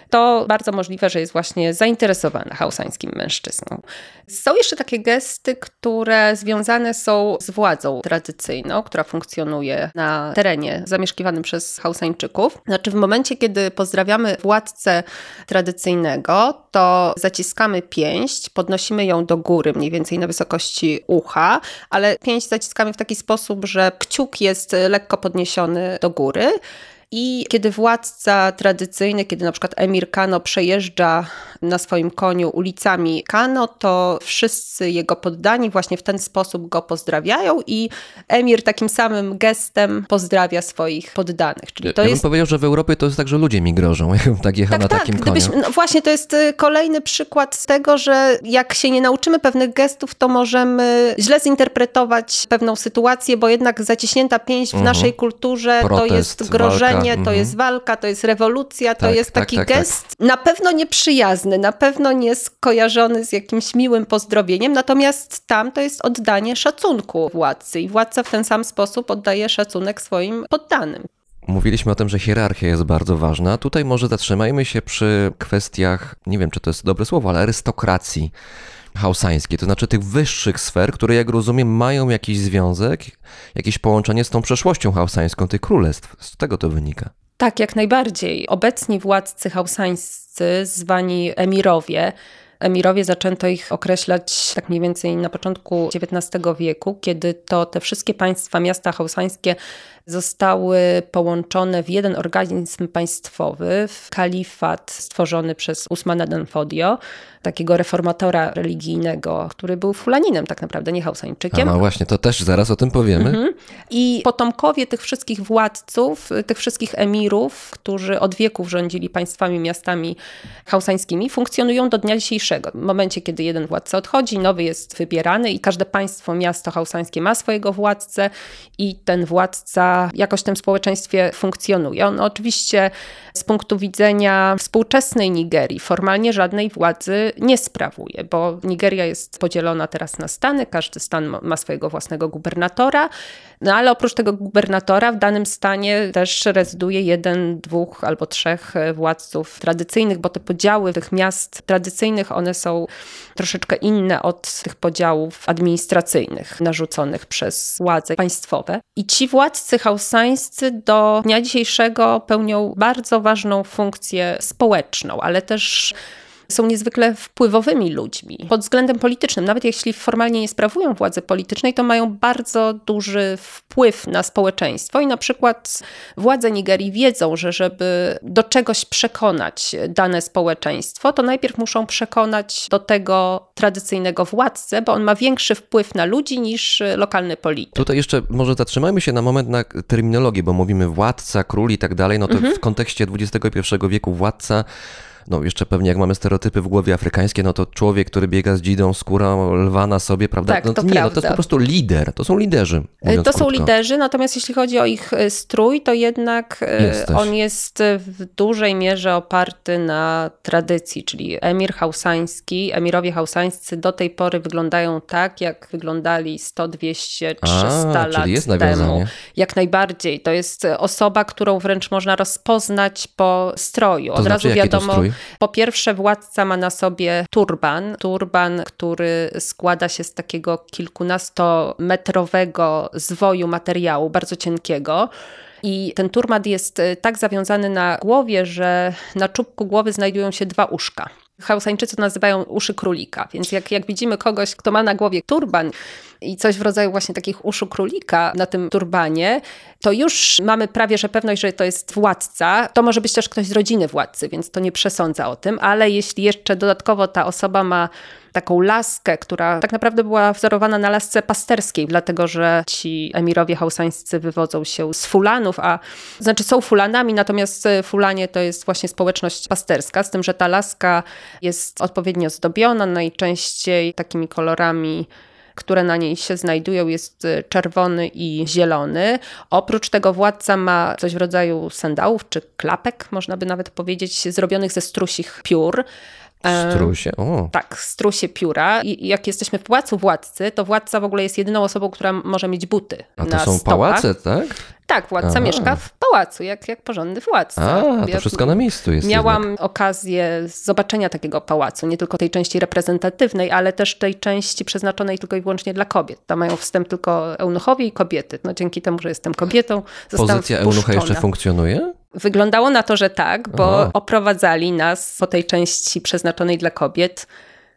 to bardzo możliwe, że jest właśnie zainteresowana hausańskim mężczyzną. Są jeszcze takie gesty, które związane są z władzą tradycyjną, która funkcjonuje na terenie zamieszkiwanym przez Hausańczyków. Znaczy, w momencie, kiedy pozdrawiamy władcę tradycyjnego, to zaciskamy pięść, podnosimy ją do góry, mniej więcej na wysokości ucha, ale pięść zaciskamy w taki sposób, że kciuk jest lekko podniesiony do góry. I kiedy władca tradycyjny, kiedy na przykład emir Kano przejeżdża na swoim koniu ulicami Kano, to wszyscy jego poddani właśnie w ten sposób go pozdrawiają i emir takim samym gestem pozdrawia swoich poddanych. Czyli to ja jest bym powiedział, że w Europie to jest tak, że ludzie mi grożą, jakbym tak jechał na takim koniu. gdybyśmy- no właśnie to jest y, kolejny przykład tego, że jak się nie nauczymy pewnych gestów, to możemy źle zinterpretować pewną sytuację, bo jednak zaciśnięta pięść w Mhm. naszej kulturze to Protest, jest grożenie powstanie, to mhm. jest walka, to jest rewolucja, to Tak, jest tak, taki tak, tak. gest na pewno nieprzyjazny, na pewno nie skojarzony z jakimś miłym pozdrowieniem, natomiast tam to jest oddanie szacunku władcy i władca w ten sam sposób oddaje szacunek swoim poddanym. Mówiliśmy o tym, że hierarchia jest bardzo ważna. Tutaj może zatrzymajmy się przy kwestiach, nie wiem czy to jest dobre słowo, ale arystokracji hausańskiej, to znaczy tych wyższych sfer, które jak rozumiem mają jakiś związek, jakieś połączenie z tą przeszłością hausańską tych królestw. Z tego to wynika. Tak, jak najbardziej. Obecni władcy hausańscy, zwani emirowie, Emirowie zaczęto ich określać tak mniej więcej na początku XIX wieku, kiedy to te wszystkie państwa, miasta hausańskie zostały połączone w jeden organizm państwowy, w kalifat stworzony przez Usmana den Fodio, takiego reformatora religijnego, który był fulaninem tak naprawdę, nie A hausańczykiem. no właśnie, to też zaraz o tym powiemy. Mhm. I potomkowie tych wszystkich władców, tych wszystkich emirów, którzy od wieków rządzili państwami, miastami hausańskimi, funkcjonują do dnia dzisiejszego. W momencie, kiedy jeden władca odchodzi, nowy jest wybierany i każde państwo, miasto hausańskie ma swojego władcę i ten władca jakoś w tym społeczeństwie funkcjonuje. On oczywiście z punktu widzenia współczesnej Nigerii formalnie żadnej władzy nie sprawuje, bo Nigeria jest podzielona teraz na stany, każdy stan ma- swojego własnego gubernatora, no ale oprócz tego gubernatora w danym stanie też rezyduje jeden, dwóch albo trzech władców tradycyjnych, bo te podziały tych miast tradycyjnych, one są troszeczkę inne od tych podziałów administracyjnych narzuconych przez władze państwowe. I ci władcy hausańscy do dnia dzisiejszego pełnią bardzo ważną funkcję społeczną, ale też są niezwykle wpływowymi ludźmi pod względem politycznym. Nawet jeśli formalnie nie sprawują władzy politycznej, to mają bardzo duży wpływ na społeczeństwo i na przykład władze Nigerii wiedzą, że żeby do czegoś przekonać dane społeczeństwo, to najpierw muszą przekonać do tego tradycyjnego władcę, bo on ma większy wpływ na ludzi niż lokalny polityk. Tutaj jeszcze może zatrzymajmy się na moment na terminologię, bo mówimy władca, król i tak dalej, no to Mhm. w kontekście XXI wieku władca, no jeszcze pewnie jak mamy stereotypy w głowie afrykańskie, no to człowiek, który biega z dzidą, skóra lwa na sobie, prawda? Tak, no to nie, no to jest prawda. po prostu lider, to są liderzy. mówiąc To są krótko. liderzy, natomiast jeśli chodzi o ich e, strój, to jednak e, Jest też. on jest w dużej mierze oparty na tradycji, czyli emir hausański, emirowie hausańscy do tej pory wyglądają tak, jak wyglądali 100, 200, 300 A, lat temu. Jak najbardziej. To jest osoba, którą wręcz można rozpoznać po stroju. To Od znaczy, razu to wiadomo, strój? Po pierwsze, władca ma na sobie turban. Turban, który składa się z takiego kilkunastometrowego zwoju materiału, bardzo cienkiego. I ten turban jest e, tak zawiązany na głowie, że na czubku głowy znajdują się dwa uszka. Hausańczycy nazywają uszy królika, więc jak, jak widzimy kogoś, kto ma na głowie turban i coś w rodzaju właśnie takich uszu królika na tym turbanie, to już mamy prawie że pewność, że to jest władca. To może być też ktoś z rodziny władcy, więc to nie przesądza o tym, ale jeśli jeszcze dodatkowo ta osoba ma taką laskę, która tak naprawdę była wzorowana na lasce pasterskiej, dlatego że ci emirowie hausańscy wywodzą się z fulanów, a znaczy są fulanami, natomiast fulanie to jest właśnie społeczność pasterska, z tym, że ta laska jest odpowiednio zdobiona, najczęściej takimi kolorami które na niej się znajdują, jest y, czerwony i zielony. Oprócz tego władca ma coś w rodzaju sandałów czy klapek, można by nawet powiedzieć, zrobionych ze strusich piór. Strusie, o. tak, strusie pióra. I jak jesteśmy w pałacu władcy, to władca w ogóle jest jedyną osobą, która może mieć buty A to na są stopach. pałace, tak? Tak, władca Aha. mieszka w pałacu, jak, jak porządny władca. A, to Ja wszystko na miejscu jest Miałam jednak. okazję zobaczenia takiego pałacu, nie tylko tej części reprezentatywnej, ale też tej części przeznaczonej tylko i wyłącznie dla kobiet. Tam mają wstęp tylko eunuchowie i kobiety. No dzięki temu, że jestem kobietą, zostałam Pozycja eunucha jeszcze funkcjonuje? Wyglądało na to, że tak, bo Aha. oprowadzali nas po tej części przeznaczonej dla kobiet.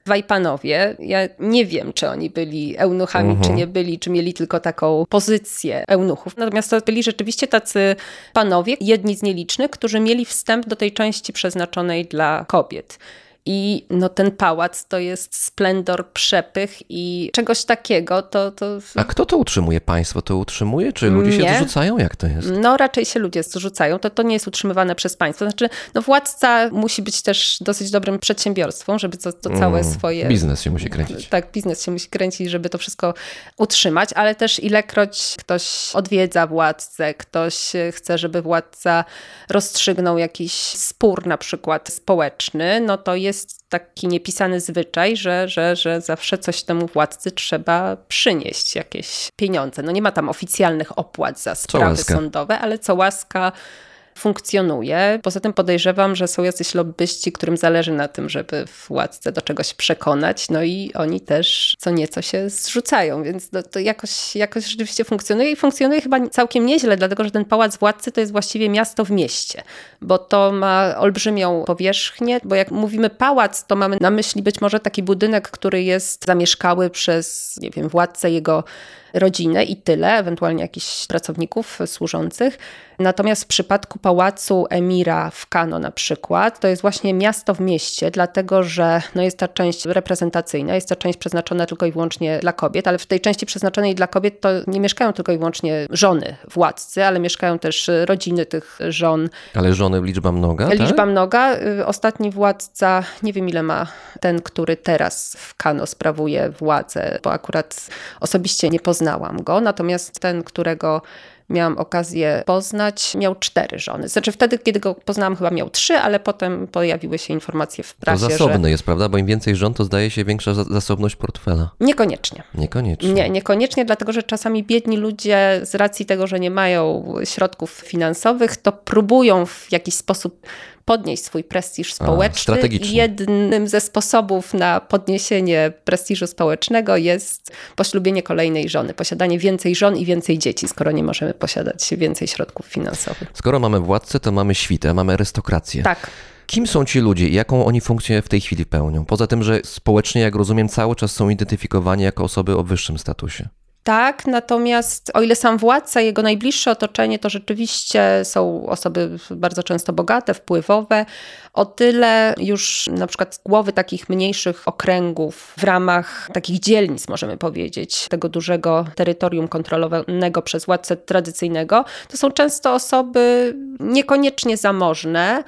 Dwaj panowie, ja nie wiem, czy oni byli eunuchami, Mhm. czy nie byli, czy mieli tylko taką pozycję eunuchów. Natomiast to byli rzeczywiście tacy panowie, jedni z nielicznych, którzy mieli wstęp do tej części przeznaczonej dla kobiet. I no, ten pałac to jest splendor, przepych i czegoś takiego to... to... A kto to utrzymuje? Państwo to utrzymuje? Czy ludzie się Nie. zrzucają? Jak to jest? No raczej się ludzie zrzucają, to, to nie jest utrzymywane przez państwo. Znaczy, no władca musi być też dosyć dobrym przedsiębiorstwem, żeby to, to całe Mm, swoje... Biznes się musi kręcić. Tak, biznes się musi kręcić, żeby to wszystko utrzymać, ale też ilekroć ktoś odwiedza władcę, ktoś chce, żeby władca rozstrzygnął jakiś spór na przykład społeczny, no to jest taki niepisany zwyczaj, że, że, że zawsze coś temu władcy trzeba przynieść, jakieś pieniądze. No nie ma tam oficjalnych opłat za sprawy sądowe, ale co łaska funkcjonuje. Poza tym podejrzewam, że są jacyś lobbyści, którym zależy na tym, żeby władcę do czegoś przekonać, no i oni też co nieco się zrzucają, więc to, to jakoś, jakoś rzeczywiście funkcjonuje i funkcjonuje chyba całkiem nieźle, dlatego że ten pałac władcy to jest właściwie miasto w mieście, bo to ma olbrzymią powierzchnię, bo jak mówimy pałac, to mamy na myśli być może taki budynek, który jest zamieszkały przez, nie wiem, władcę jego rodzinę i tyle, ewentualnie jakichś pracowników służących. Natomiast w przypadku pałacu emira w Kano na przykład, to jest właśnie miasto w mieście, dlatego że no jest ta część reprezentacyjna, jest to część przeznaczona tylko i wyłącznie dla kobiet, ale w tej części przeznaczonej dla kobiet to nie mieszkają tylko i wyłącznie żony władcy, ale mieszkają też rodziny tych żon. Ale żony liczba mnoga, Liczba tak? mnoga. Ostatni władca, nie wiem ile ma ten, który teraz w Kano sprawuje władzę, bo akurat osobiście nie poznałam go, natomiast ten, którego miałam okazję poznać, miał cztery żony. Znaczy wtedy, kiedy go poznałam, chyba miał trzy, ale potem pojawiły się informacje w To prasie, zasobny że jest, prawda? Bo im więcej żon, to zdaje się większa za- zasobność portfela. niekoniecznie. Niekoniecznie. Nie, niekoniecznie, dlatego że czasami biedni ludzie z racji tego, że nie mają środków finansowych, to próbują w jakiś sposób podnieść swój prestiż społeczny. I jednym ze sposobów na podniesienie prestiżu społecznego jest poślubienie kolejnej żony, posiadanie więcej żon i więcej dzieci, skoro nie możemy posiadać więcej środków finansowych. Skoro mamy władcę, to mamy świtę, mamy arystokrację. Tak. Kim są ci ludzie i jaką oni funkcję w tej chwili pełnią? Poza tym, że społecznie, jak rozumiem, cały czas są identyfikowani jako osoby o wyższym statusie. Tak, natomiast o ile sam władca, jego najbliższe otoczenie to rzeczywiście są osoby bardzo często bogate, wpływowe, o tyle już na przykład głowy takich mniejszych okręgów w ramach takich dzielnic, możemy powiedzieć, tego dużego terytorium kontrolowanego przez władcę tradycyjnego, to są często osoby niekoniecznie zamożne,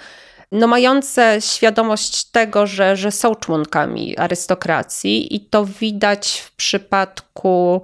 no mające świadomość tego, że, że są członkami arystokracji i to widać w przypadku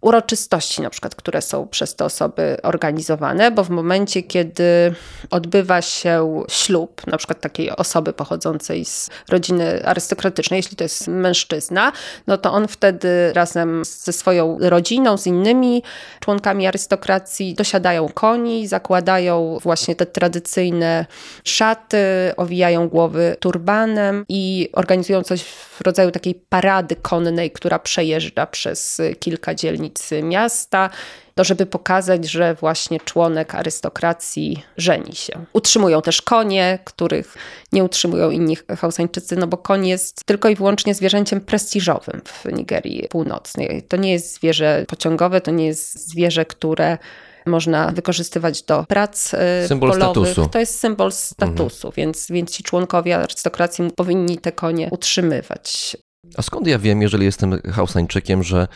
uroczystości, na przykład, które są przez te osoby organizowane, bo w momencie, kiedy odbywa się ślub, na przykład takiej osoby pochodzącej z rodziny arystokratycznej, jeśli to jest mężczyzna, no to on wtedy razem ze swoją rodziną, z innymi członkami arystokracji dosiadają koni, zakładają właśnie te tradycyjne szaty, owijają głowy turbanem i organizują coś w rodzaju takiej parady konnej, która przejeżdża przez kilka dzielnic miasta, to żeby pokazać, że właśnie członek arystokracji żeni się. Utrzymują też konie, których nie utrzymują inni Hausańczycy, no bo koń jest tylko i wyłącznie zwierzęciem prestiżowym w Nigerii Północnej. To nie jest zwierzę pociągowe, to nie jest zwierzę, które można wykorzystywać do prac e, Symbol polowych. statusu. To jest symbol statusu, więc, więc ci członkowie arystokracji powinni te konie utrzymywać. A skąd ja wiem, jeżeli jestem Hausańczykiem, że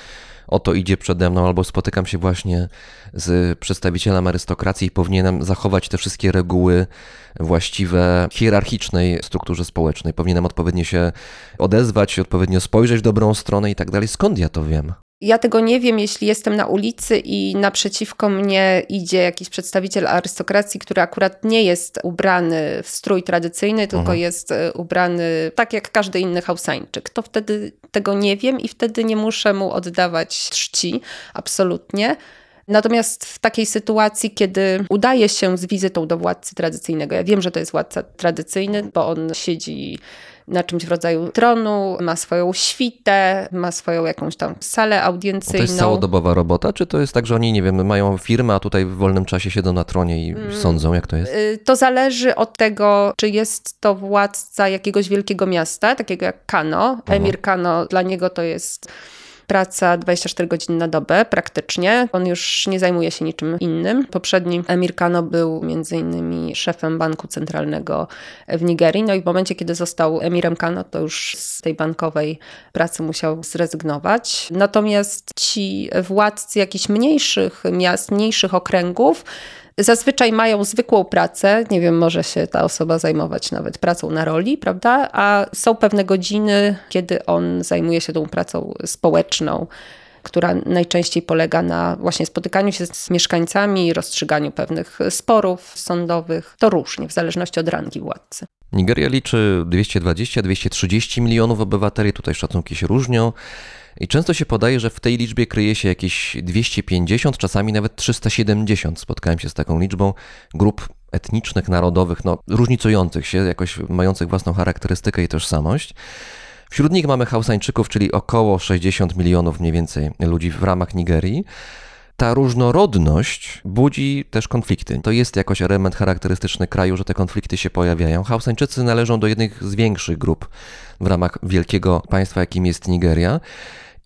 oto idzie przede mną, albo spotykam się właśnie z przedstawicielem arystokracji i powinienem zachować te wszystkie reguły właściwe hierarchicznej strukturze społecznej. Powinienem odpowiednio się odezwać, odpowiednio spojrzeć w dobrą stronę i tak dalej. Skąd ja to wiem? Ja tego nie wiem, jeśli jestem na ulicy i naprzeciwko mnie idzie jakiś przedstawiciel arystokracji, który akurat nie jest ubrany w strój tradycyjny, tylko Mhm. jest e, ubrany tak jak każdy inny Hausańczyk. To wtedy tego nie wiem i wtedy nie muszę mu oddawać czci, absolutnie. Natomiast w takiej sytuacji, kiedy udaje się z wizytą do władcy tradycyjnego, ja wiem, że to jest władca tradycyjny, bo on siedzi na czymś w rodzaju tronu, ma swoją świtę, ma swoją jakąś tam salę To audiencyjną. jest całodobowa robota, czy to jest tak, że oni, nie wiem, mają firmę, a tutaj w wolnym czasie siedzą na tronie i Mm. sądzą, jak to jest? Y, To zależy od tego, czy jest to władca jakiegoś wielkiego miasta, takiego jak Kano. Emir Kano, dla niego to jest praca 24 godziny na dobę praktycznie. On już nie zajmuje się niczym innym. Poprzedni Emir Kano był między innymi szefem banku centralnego w Nigerii. No i w momencie, kiedy został emirem Kano, to już z tej bankowej pracy musiał zrezygnować. Natomiast ci władcy jakichś mniejszych miast, mniejszych okręgów, zazwyczaj mają zwykłą pracę, nie wiem, może się ta osoba zajmować nawet pracą na roli, prawda? A są pewne godziny, kiedy on zajmuje się tą pracą społeczną, która najczęściej polega na właśnie spotykaniu się z mieszkańcami, rozstrzyganiu pewnych sporów sądowych. To różnie, w zależności od rangi władcy. Nigeria liczy 220-230 milionów obywateli, tutaj szacunki się różnią. I często się podaje, że w tej liczbie kryje się jakieś 250, czasami nawet 370. Spotkałem się z taką liczbą grup etnicznych, narodowych, no, różnicujących się, jakoś mających własną charakterystykę i tożsamość. Wśród nich mamy Hausańczyków, czyli około 60 milionów mniej więcej ludzi w ramach Nigerii. Ta różnorodność budzi też konflikty. To jest jakoś element charakterystyczny kraju, że te konflikty się pojawiają. Hausańczycy należą do jednych z większych grup w ramach wielkiego państwa, jakim jest Nigeria.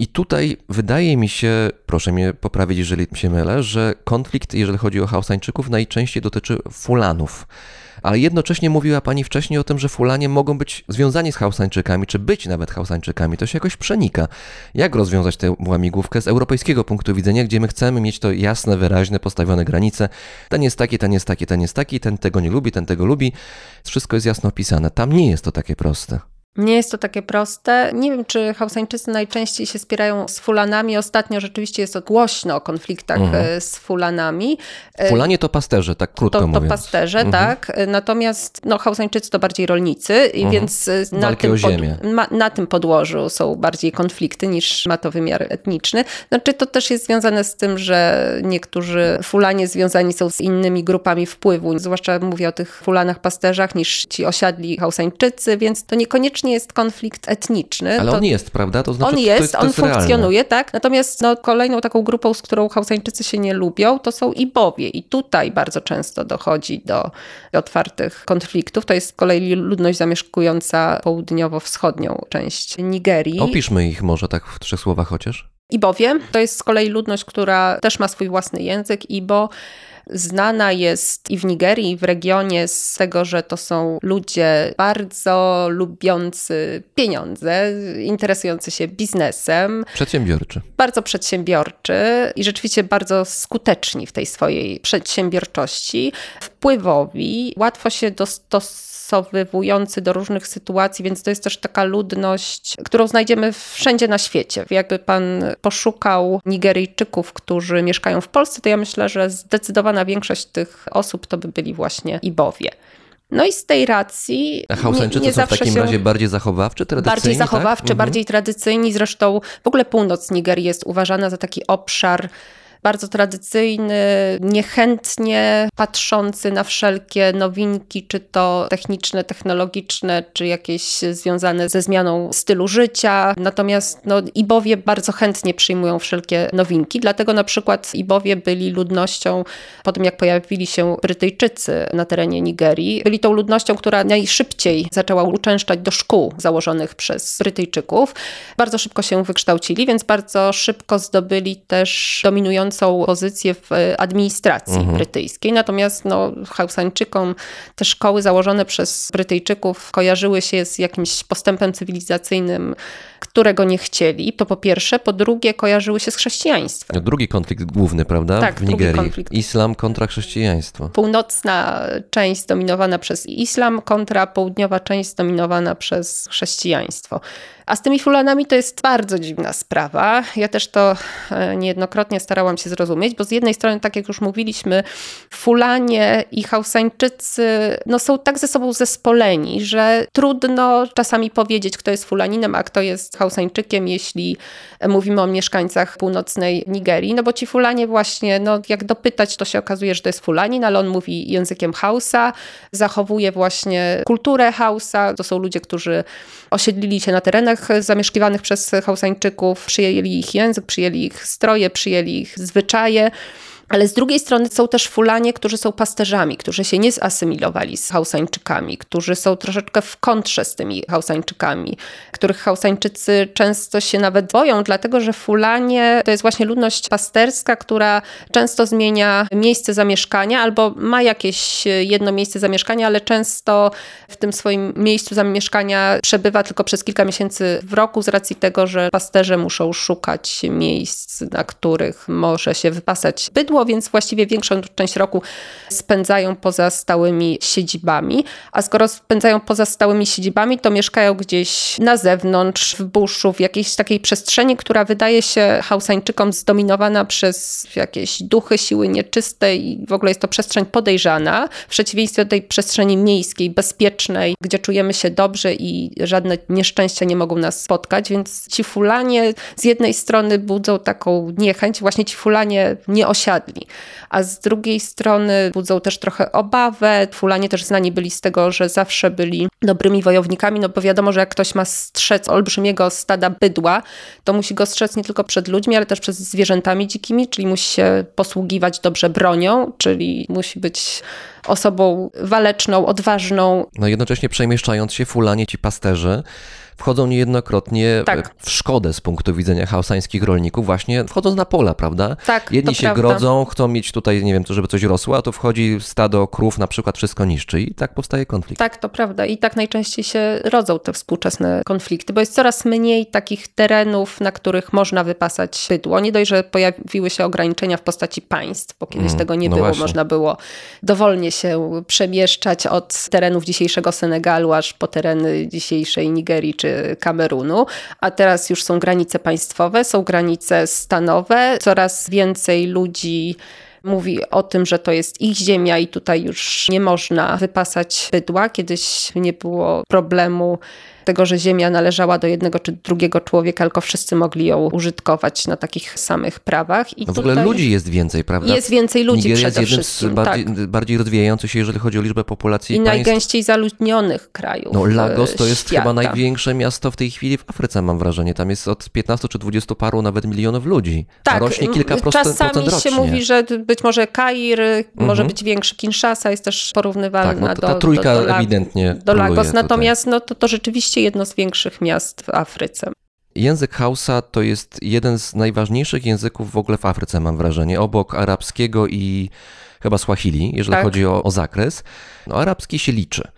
I tutaj wydaje mi się, proszę mnie poprawić, jeżeli się mylę, że konflikt, jeżeli chodzi o Hausańczyków, najczęściej dotyczy Fulanów. Ale jednocześnie mówiła Pani wcześniej o tym, że Fulanie mogą być związani z Hausańczykami, czy być nawet Hausańczykami. To się jakoś przenika. Jak rozwiązać tę łamigłówkę z europejskiego punktu widzenia, gdzie my chcemy mieć to jasne, wyraźne, postawione granice. Ten jest taki, ten jest taki, ten jest taki, ten tego nie lubi, ten tego lubi. Wszystko jest jasno opisane. Tam nie jest to takie proste. Nie jest to takie proste. Nie wiem, czy Hausańczycy najczęściej się spierają z Fulanami. Ostatnio rzeczywiście jest głośno o konfliktach mhm. z Fulanami. E, Fulanie to pasterze, tak krótko to, mówiąc. To pasterze, mhm. tak. Natomiast no, Hausańczycy to bardziej rolnicy, mhm. więc e, na tym, pod, ma, na tym podłożu są bardziej konflikty niż ma to wymiar etniczny. Znaczy to też jest związane z tym, że niektórzy Fulanie związani są z innymi grupami wpływu, zwłaszcza mówię o tych Fulanach pasterzach, niż ci osiadli Hausańczycy, więc to niekoniecznie nie jest konflikt etniczny. Ale to on jest, prawda? To znaczy, on jest, jest on jest funkcjonuje, realne. tak. Natomiast no, kolejną taką grupą, z którą Hausańczycy się nie lubią, to są Ibowie. I tutaj bardzo często dochodzi do otwartych konfliktów. To jest z kolei ludność zamieszkująca południowo-wschodnią część Nigerii. Opiszmy ich może tak w trzech słowach chociaż. Ibowie to jest z kolei ludność, która też ma swój własny język. Ibo Znana jest i w Nigerii, i w regionie z tego, że to są ludzie bardzo lubiący pieniądze, interesujący się biznesem. Przedsiębiorczy. Bardzo przedsiębiorczy i rzeczywiście bardzo skuteczni w tej swojej przedsiębiorczości, wpływowi, łatwo się dostosować dostosowywujący do różnych sytuacji, więc to jest też taka ludność, którą znajdziemy wszędzie na świecie. Jakby pan poszukał Nigeryjczyków, którzy mieszkają w Polsce, to ja myślę, że zdecydowana większość tych osób to by byli właśnie Ibowie. No i z tej racji. A Hausańczycy nie, nie są w takim razie bardziej zachowawczy, tradycyjni? Bardziej tak? zachowawczy, tak? bardziej tradycyjni. Zresztą w ogóle północ Nigerii jest uważana za taki obszar bardzo tradycyjny, niechętnie patrzący na wszelkie nowinki, czy to techniczne, technologiczne, czy jakieś związane ze zmianą stylu życia. Natomiast no, Ibowie bardzo chętnie przyjmują wszelkie nowinki, dlatego na przykład Ibowie byli ludnością, po tym jak pojawili się Brytyjczycy na terenie Nigerii, byli tą ludnością, która najszybciej zaczęła uczęszczać do szkół założonych przez Brytyjczyków. Bardzo szybko się wykształcili, więc bardzo szybko zdobyli też dominujące dominującą pozycję w e, administracji mhm. brytyjskiej. Natomiast no, Hausańczykom te szkoły założone przez Brytyjczyków kojarzyły się z jakimś postępem cywilizacyjnym, którego nie chcieli. To po pierwsze. Po drugie, kojarzyły się z chrześcijaństwem. No, drugi konflikt główny, prawda? Tak, w Nigerii. Konflikt. Islam kontra chrześcijaństwo. Północna część zdominowana przez islam kontra południowa część zdominowana przez chrześcijaństwo. A z tymi fulanami to jest bardzo dziwna sprawa. Ja też to e, niejednokrotnie starałam się zrozumieć, bo z jednej strony, tak jak już mówiliśmy, fulanie i hausańczycy no, są tak ze sobą zespoleni, że trudno czasami powiedzieć, kto jest fulaninem, a kto jest hausańczykiem, jeśli mówimy o mieszkańcach północnej Nigerii, no bo ci fulanie właśnie, no jak dopytać, to się okazuje, że to jest fulanin, ale on mówi językiem hausa, zachowuje właśnie kulturę hausa. To są ludzie, którzy osiedlili się na terenach zamieszkiwanych przez Hausańczyków, przyjęli ich język, przyjęli ich stroje, przyjęli ich zwyczaje. Ale z drugiej strony są też Fulanie, którzy są pasterzami, którzy się nie zasymilowali z Hausańczykami, którzy są troszeczkę w kontrze z tymi Hausańczykami, których Hausańczycy często się nawet boją, dlatego że Fulanie to jest właśnie ludność pasterska, która często zmienia miejsce zamieszkania albo ma jakieś jedno miejsce zamieszkania, ale często w tym swoim miejscu zamieszkania przebywa tylko przez kilka miesięcy w roku z racji tego, że pasterze muszą szukać miejsc, na których może się wypasać bydło, więc właściwie większą część roku spędzają poza stałymi siedzibami. A skoro spędzają poza stałymi siedzibami, to mieszkają gdzieś na zewnątrz, w buszu, w jakiejś takiej przestrzeni, która wydaje się Hausańczykom zdominowana przez jakieś duchy, siły nieczyste i w ogóle jest to przestrzeń podejrzana, w przeciwieństwie do tej przestrzeni miejskiej, bezpiecznej, gdzie czujemy się dobrze i żadne nieszczęścia nie mogą nas spotkać, więc ci fulanie z jednej strony budzą taką niechęć, właśnie ci fulanie nie a z drugiej strony budzą też trochę obawę. Fulanie też znani byli z tego, że zawsze byli dobrymi wojownikami, no bo wiadomo, że jak ktoś ma strzec olbrzymiego stada bydła, to musi go strzec nie tylko przed ludźmi, ale też przed zwierzętami dzikimi, czyli musi się posługiwać dobrze bronią, czyli musi być osobą waleczną, odważną. No jednocześnie przemieszczając się, fulanie ci pasterze wchodzą niejednokrotnie Tak. w szkodę z punktu widzenia hausańskich rolników, właśnie wchodząc na pola, prawda? Tak, Jedni się prawda. grodzą, chcą mieć tutaj, nie wiem, to żeby coś rosło, a tu wchodzi stado krów, na przykład wszystko niszczy i tak powstaje konflikt. Tak, to prawda. I tak najczęściej się rodzą te współczesne konflikty, bo jest coraz mniej takich terenów, na których można wypasać bydło. Nie dość, że pojawiły się ograniczenia w postaci państw, bo kiedyś Mm, tego nie no było. właśnie. Można było dowolnie się przemieszczać od terenów dzisiejszego Senegalu aż po tereny dzisiejszej Nigerii czy Kamerunu. A teraz już są granice państwowe, są granice stanowe. Coraz więcej ludzi mówi o tym, że to jest ich ziemia i tutaj już nie można wypasać bydła. Kiedyś nie było problemu tego, że ziemia należała do jednego czy drugiego człowieka, tylko wszyscy mogli ją użytkować na takich samych prawach. I No w ogóle ludzi jest więcej, prawda? jest więcej ludzi Nigeria jest przede jednym z bardziej, tak. bardziej rozwijających się, jeżeli chodzi o liczbę populacji I państw. najgęściej zaludnionych krajów. No Lagos to e, jest świata. chyba największe miasto w tej chwili w Afryce, mam wrażenie. Tam jest od 15 czy 20 paru nawet milionów ludzi. a Tak, rośnie kilka procent, czasami procent rocznie. Mhm. się mówi, że być może Kair może być większy, Kinshasa jest też porównywalna Tak, no do, ta trójka do, do, ewidentnie do Lagos. tutaj. Natomiast no, to, to rzeczywiście jedno z większych miast w Afryce. Język Hausa to jest jeden z najważniejszych języków w ogóle w Afryce, mam wrażenie, obok arabskiego i chyba Swahili, jeżeli Tak. chodzi o, o zakres. No, arabski się liczy.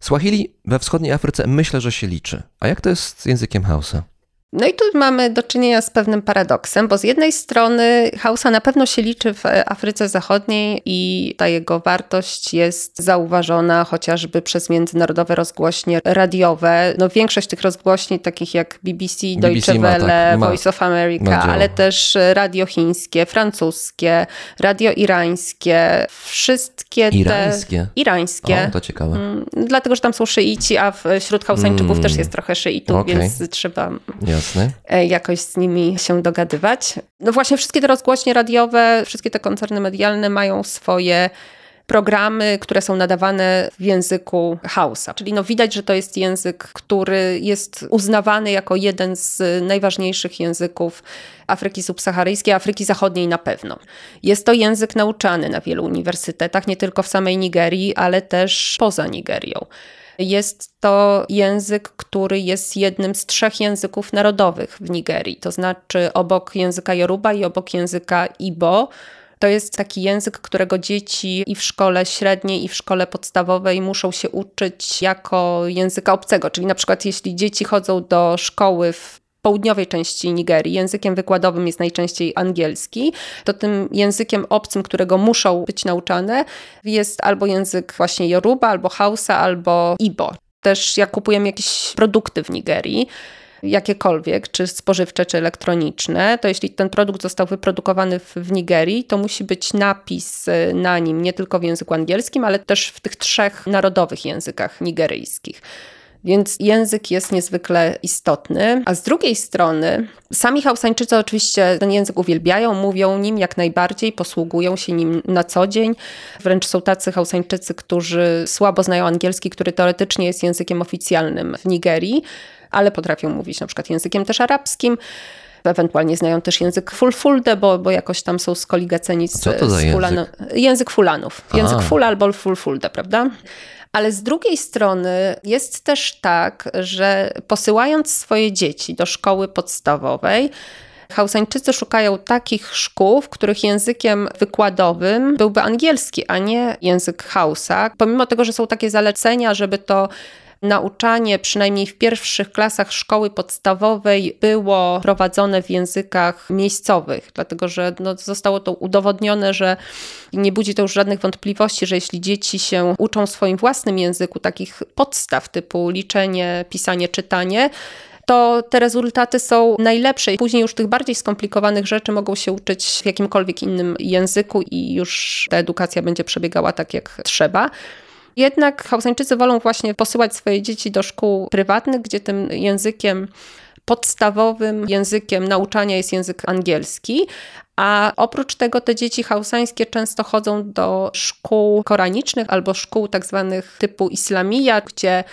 Swahili we wschodniej Afryce myślę, że się liczy. A jak to jest z językiem Hausa? No i tu mamy do czynienia z pewnym paradoksem, bo z jednej strony Hausa na pewno się liczy w Afryce Zachodniej i ta jego wartość jest zauważona chociażby przez międzynarodowe rozgłośnie radiowe. No większość tych rozgłośni, takich jak BBC, Deutsche ma, tak, Welle, ma- Voice of America, ale też radio chińskie, francuskie, radio irańskie, wszystkie te... Irańskie? Irańskie. O, to ciekawe. Mm, Dlatego, że tam są szyici, a w- wśród Hausańczyków Mm. też jest trochę szyitów, Okej. więc trzeba Jasne. e, jakoś z nimi się dogadywać. No właśnie wszystkie te rozgłośnie radiowe, wszystkie te koncerny medialne mają swoje programy, które są nadawane w języku Hausa. Czyli no widać, że to jest język, który jest uznawany jako jeden z najważniejszych języków Afryki subsaharyjskiej, Afryki Zachodniej na pewno. Jest to język nauczany na wielu uniwersytetach, nie tylko w samej Nigerii, ale też poza Nigerią. Jest to język, który jest jednym z trzech języków narodowych w Nigerii. To znaczy obok języka Yoruba i obok języka Ibo. To jest taki język, którego dzieci i w szkole średniej, i w szkole podstawowej muszą się uczyć jako języka obcego. Czyli na przykład jeśli dzieci chodzą do szkoły w południowej części Nigerii, językiem wykładowym jest najczęściej angielski, to tym językiem obcym, którego muszą być nauczane, jest albo język właśnie Yoruba, albo Hausa, albo Ibo. Też jak kupujemy jakieś produkty w Nigerii, jakiekolwiek, czy spożywcze, czy elektroniczne, to jeśli ten produkt został wyprodukowany w, w Nigerii, to musi być napis y, na nim nie tylko w języku angielskim, ale też w tych trzech narodowych językach nigeryjskich. Więc język jest niezwykle istotny. A z drugiej strony, sami Hausańczycy oczywiście ten język uwielbiają, mówią nim jak najbardziej, posługują się nim na co dzień. Wręcz są tacy Hausańczycy, którzy słabo znają angielski, który teoretycznie jest językiem oficjalnym w Nigerii, ale potrafią mówić na przykład językiem też arabskim. ewentualnie znają też język fulfulde, bo, bo jakoś tam są skoligaceni z, Co to za z język? fulano, język fulanów. Język A. fula albo fulfulde, prawda? Ale z drugiej strony jest też tak, że posyłając swoje dzieci do szkoły podstawowej, Hausańczycy szukają takich szkół, w których językiem wykładowym byłby angielski, a nie język Hausa. Pomimo tego, że są takie zalecenia, żeby to nauczanie, przynajmniej w pierwszych klasach szkoły podstawowej, było prowadzone w językach miejscowych, dlatego że no, zostało to udowodnione, że nie budzi to już żadnych wątpliwości, że jeśli dzieci się uczą w swoim własnym języku, takich podstaw typu liczenie, pisanie, czytanie, to te rezultaty są najlepsze. Później już tych bardziej skomplikowanych rzeczy mogą się uczyć w jakimkolwiek innym języku i już ta edukacja będzie przebiegała tak, jak trzeba. Jednak Hausańczycy wolą właśnie posyłać swoje dzieci do szkół prywatnych, gdzie tym językiem podstawowym językiem nauczania jest język angielski, a oprócz tego te dzieci hausańskie często chodzą do szkół koranicznych albo szkół tak zwanych typu islamija, gdzie